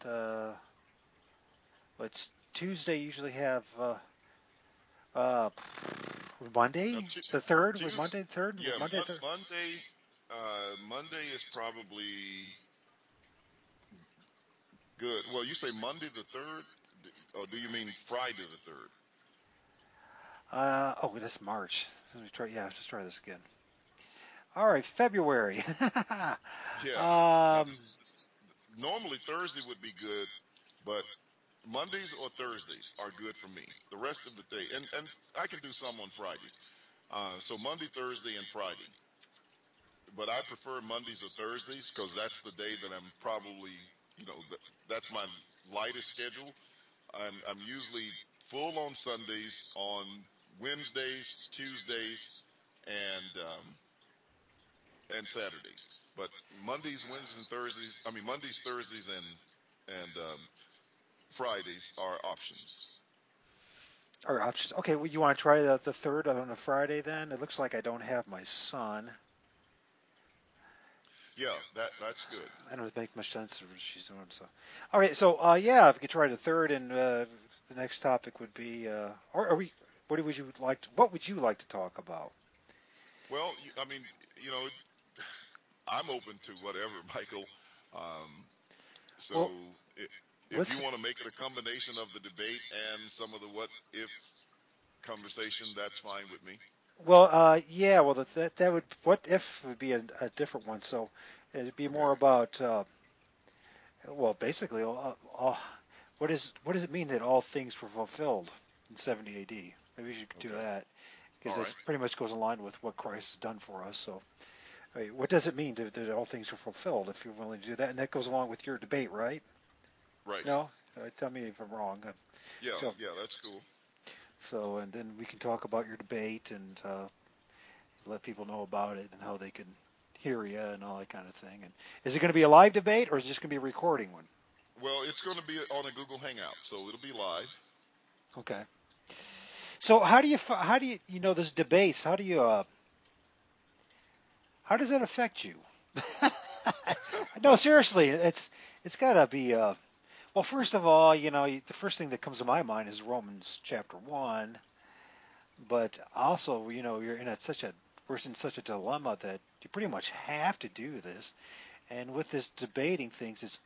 uh, Let's Tuesday usually have uh, uh, Monday the third was Monday the third. Yeah, Monday Mon- third. Monday. Uh, Monday is probably good. Well, you say Monday the third, or do you mean Friday the third? Uh, oh, that's March. Let me try. Yeah, let's try this again. All right, February. Yeah. um, Normally Thursday would be good, but Mondays or Thursdays are good for me. The rest of the day, and and I can do some on Fridays. Uh, so Monday, Thursday, and Friday. But I prefer Mondays or Thursdays because that's the day that I'm probably, you know, th- that's my lightest schedule. I'm I'm usually full on Sundays, on Wednesdays, Tuesdays, and um, and Saturdays. But Mondays, Wednesdays, and Thursdays. I mean Mondays, Thursdays, and and um, Fridays are options. or options. Okay, well, you want to try the the third on a Friday then? It looks like I don't have my son. Yeah, that that's good. I don't make much sense of what she's doing. So, all right. So, uh, yeah, if we could try the third, and uh, the next topic would be, uh, or are we? What would you like? To, what would you like to talk about? Well, I mean, you know, I'm open to whatever, Michael. Um, so Well, if you want to make it a combination of the debate and some of the what if conversation, that's fine with me. Well, uh, yeah. Well, that that, that would what if would be a, a different one. So, it'd be more about, uh, well, basically, uh, uh, what is what does it mean that all things were fulfilled in 70 A.D. Maybe we should do that because this right. pretty much goes in line with what Christ has done for us. So, I mean, what does it mean that, that all things are fulfilled? If you're willing to do that, and that goes along with your debate, right? Right. No, uh, tell me if I'm wrong. Uh, Yeah. So- yeah, that's cool. So, and then we can talk about your debate and uh, let people know about it and how they can hear you and all that kind of thing. And is it going to be a live debate or is it just going to be a recording one? Well, it's going to be on a Google Hangout, so it'll be live. Okay. So how do you how do you you know this debates? How do you uh, how does that affect you? no, seriously, it's it's got to be uh, well. First of all, you know, the first thing that comes to my mind is Romans chapter one, but also, you know, you're in a, such a we're in such a dilemma that you pretty much have to do this, and with this debating things, it's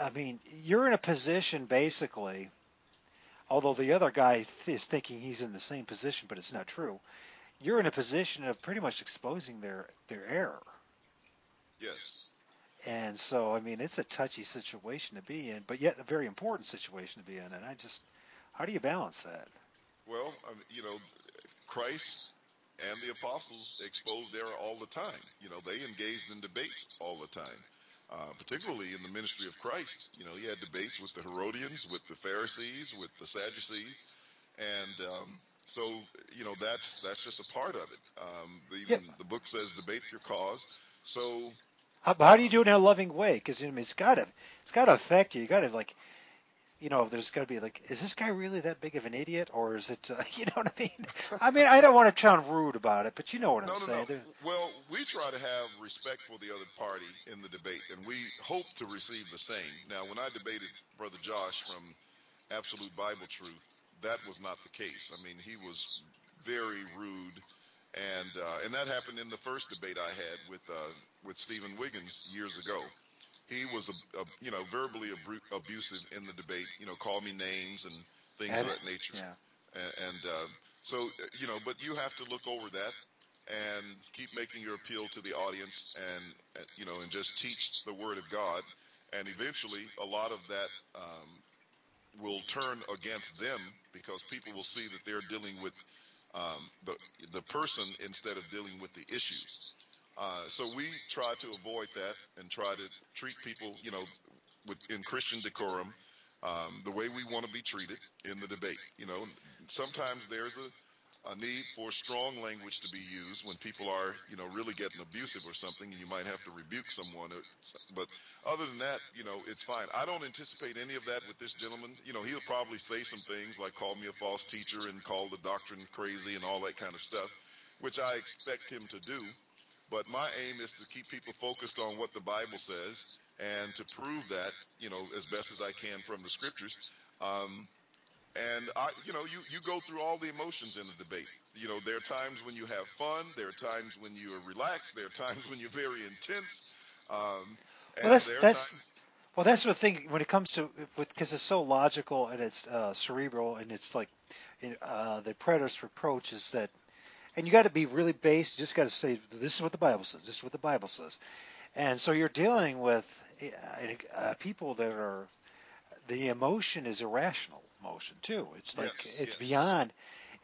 I mean, you're in a position basically although the other guy th- is thinking he's in the same position, but it's not true. You're in a position of pretty much exposing their their error, Yes. and so I mean it's a touchy situation to be in, but yet a very important situation to be in. And I just, how do you balance that? Well, I mean, you know, Christ and the apostles exposed error all the time. You know, they engaged in debates all the time. Uh, particularly in the ministry of Christ, you know, he had debates with the Herodians, with the Pharisees, with the Sadducees, and um, so you know that's that's just a part of it. Um, the, even Yep. the book says debate your cause. So How, how do you do it in a loving way? Because I mean, it's got to it's got to affect you. You got to like, you know, there's got to be like, is this guy really that big of an idiot, or is it, uh, you know what I mean? I mean, I don't want to sound rude about it, but you know what I'm no, no, saying. no. Well, we try to have respect for the other party in the debate, and we hope to receive the same. Now, when I debated Brother Josh from Absolute Bible Truth, that was not the case. I mean, he was very rude, and uh, and that happened in the first debate I had with uh, with Stephen Wiggins years ago. He was, a, a, you know, verbally abru- abusive in the debate. You know, called me names and things of that nature yeah. and, and uh, so you know, but you have to look over that and keep making your appeal to the audience, and you know, and just teach the word of God, and eventually, a lot of that um, will turn against them because people will see that they're dealing with um, the the person instead of dealing with the issues. Uh, so we try to avoid that and try to treat people, you know, with in Christian decorum, um, the way we want to be treated in the debate. You know, sometimes there's a, a need for strong language to be used when people are, you know, really getting abusive or something, and you might have to rebuke someone. or- But other than that, you know, it's fine. I don't anticipate any of that with this gentleman. You know, he'll probably say some things like call me a false teacher and call the doctrine crazy and all that kind of stuff, which I expect him to do. But my aim is to keep people focused on what the Bible says and to prove that, you know, as best as I can from the scriptures. Um, and I, you know, you, you go through all the emotions in the debate. You know, there are times when you have fun. There are times when you are relaxed. There are times when you're very intense. Um, well, that's that's times... well, that's the thing when it comes to because it's so logical and it's uh, cerebral and it's like uh, the preterist approach is that, and you got to be really based. You just got to say this is what the Bible says. This is what the Bible says, and so you're dealing with uh, people that are the emotion is irrational emotion too. It's like yes, it's yes. beyond.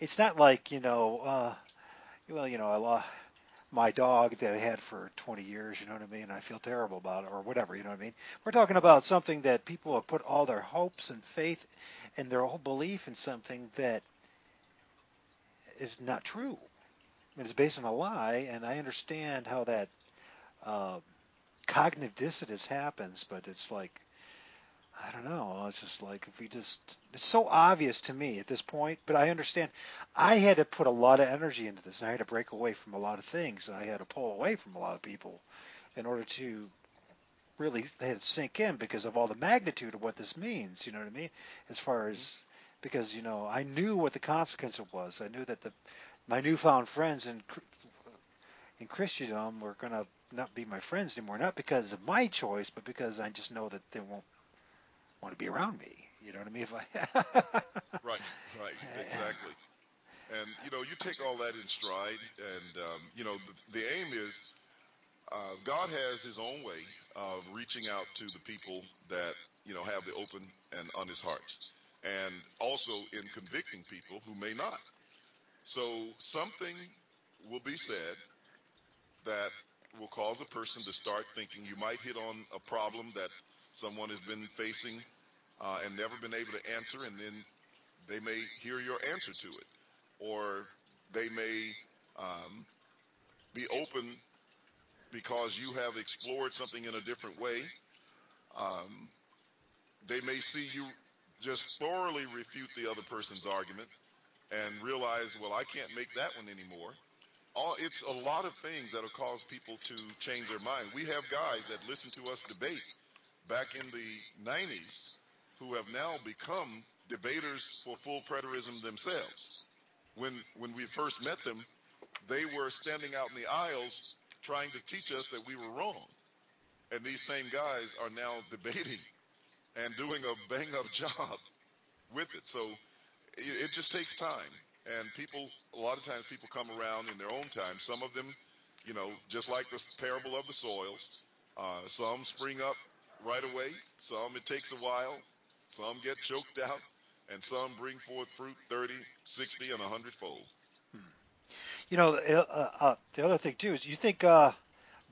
It's not like you know. Uh, well, you know, I lost my dog that I had for 20 years. You know what I mean? I feel terrible about it, or whatever. You know what I mean? We're talking about something that people have put all their hopes and faith and their whole belief in something that is not true. Mean, it's based on a lie, and I understand how that uh, cognitive dissonance happens, but it's like I don't know. It's just like if we just it's so obvious to me at this point, but I understand I had to put a lot of energy into this and I had to break away from a lot of things and I had to pull away from a lot of people in order to really had to sink in because of all the magnitude of what this means, you know what I mean? As far as because you know, I knew what the consequence was. I knew that the my newfound friends in in Christendom were going to not be my friends anymore, not because of my choice, but because I just know that they won't want to be around me. You know what I mean? If I right, right, exactly. And you know, you take all that in stride, and um, you know, the, the aim is uh, God has His own way of reaching out to the people that you know have the open and honest hearts, and also in convicting people who may not. So something will be said that will cause a person to start thinking. You might hit on a problem that someone has been facing uh, and never been able to answer, and then they may hear your answer to it, or they may um, be open because you have explored something in a different way. Um, they may see you just thoroughly refute the other person's argument and realize, well, I can't make that one anymore. All, it's a lot of things that'll cause people to change their mind. We have guys that listen to us debate back in the 90s who have now become debaters for full preterism themselves. When when we first met them, they were standing out in the aisles trying to teach us that we were wrong. And these same guys are now debating and doing a bang up job with it. So it, it just takes time. And people, a lot of times people come around in their own time. Some of them, you know, just like the parable of the soils, uh, some spring up right away. Some it takes a while. Some get choked out, and some bring forth fruit 30, 60, and 100 fold. Hmm. You know, uh, uh, the other thing too is, you think uh,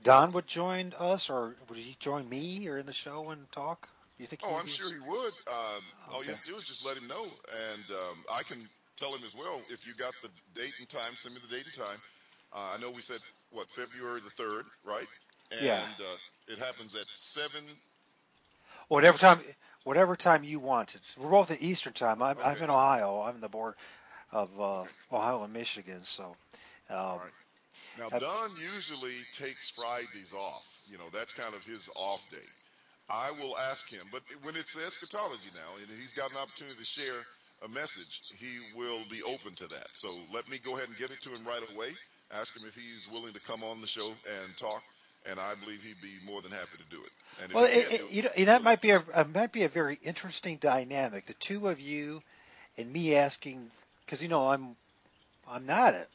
Don would join us, or would he join me, or in the show and talk? You think? Oh, I'm sure he would. Um, okay. All you have to do is just let him know, and um, I can tell him as well. If you got the date and time, send me the date and time. Uh, I know we said what February the third, right? And yeah. uh, it happens at seven. Whatever time, whatever time you want. It's, we're both in Eastern time. I'm, okay. I'm in Ohio. I'm in the border of uh, Ohio and Michigan. So. Um, right. Now Don usually takes Fridays off. You know that's kind of his off day. I will ask him, but when it's eschatology now, and he's got an opportunity to share a message, he will be open to that. So let me go ahead and get it to him right away. Ask him if he's willing to come on the show and talk, and I believe he'd be more than happy to do it. And well, it, it, you know, that might be a, a might be a very interesting dynamic. The two of you and me asking, because you know I'm I'm not at,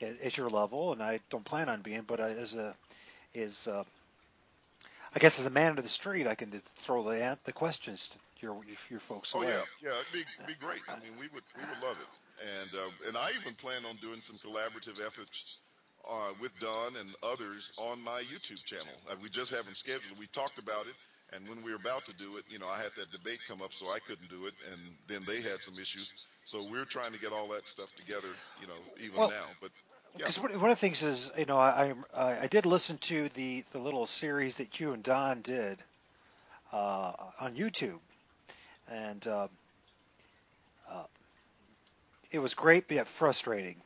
at your level, and I don't plan on being, but as a is uh, I guess as a man of the street, I can throw the the questions to your your folks oh, away. yeah, yeah, it'd be be great. I mean, we would we would love it, and uh, and I even plan on doing some collaborative efforts uh, with Don and others on my YouTube channel. Uh, we just haven't scheduled. We talked about it, and when we were about to do it, you know, I had that debate come up, so I couldn't do it, and then they had some issues. So we're trying to get all that stuff together, you know, even well, now. But because yeah. one of the things is, you know, I, I, I did listen to the the little series that you and Don did uh, on YouTube, and uh, uh, it was great, but yet frustrating.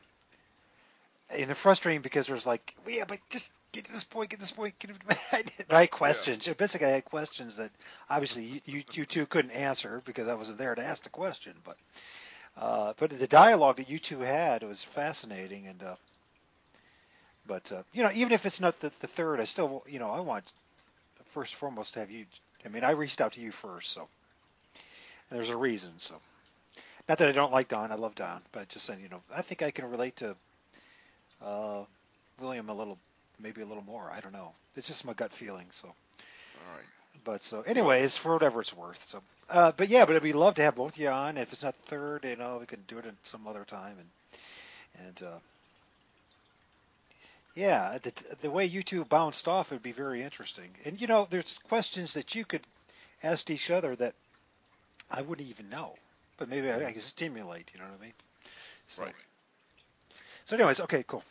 and it's frustrating because there's like, well, yeah, but just get to this point, get to this point. Get to... I had questions. Yeah. Basically, I had questions that obviously you, you, you two couldn't answer because I wasn't there to ask the question. But uh, but the dialogue that you two had was fascinating, and uh, but uh, you know, even if it's not the, the third, I still you know I want first and foremost to have you. I mean, I reached out to you first, so and there's a reason. So not that I don't like Don, I love Don, but just saying, you know, I think I can relate to uh, William a little, maybe a little more. I don't know. It's just my gut feeling. So. All right. But so, anyways, for whatever it's worth. So, uh, but yeah, but it'd be love to have both of you on. If it's not third, you know, we can do it at some other time. And and uh, yeah, the the way you two bounced off would be very interesting. And you know, there's questions that you could ask each other that I wouldn't even know, but maybe I, I could stimulate. You know what I mean? So, right. So, anyways, okay, cool.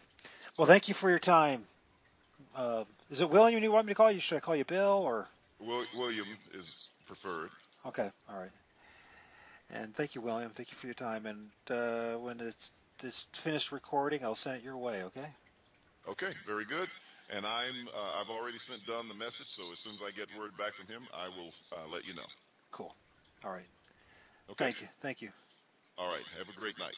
Well, thank you for your time. Uh, is it William you want me to call you? Should I call you Bill or? William is preferred. Okay, all right. And thank you, William. Thank you for your time. And uh, when it's, it's finished recording, I'll send it your way. Okay. Okay, very good. And I'm uh, I've already sent Don the message, so as soon as I get word back from him, I will uh, let you know. Cool. All right. Okay. Thank you. Thank you. All right. Have a great night.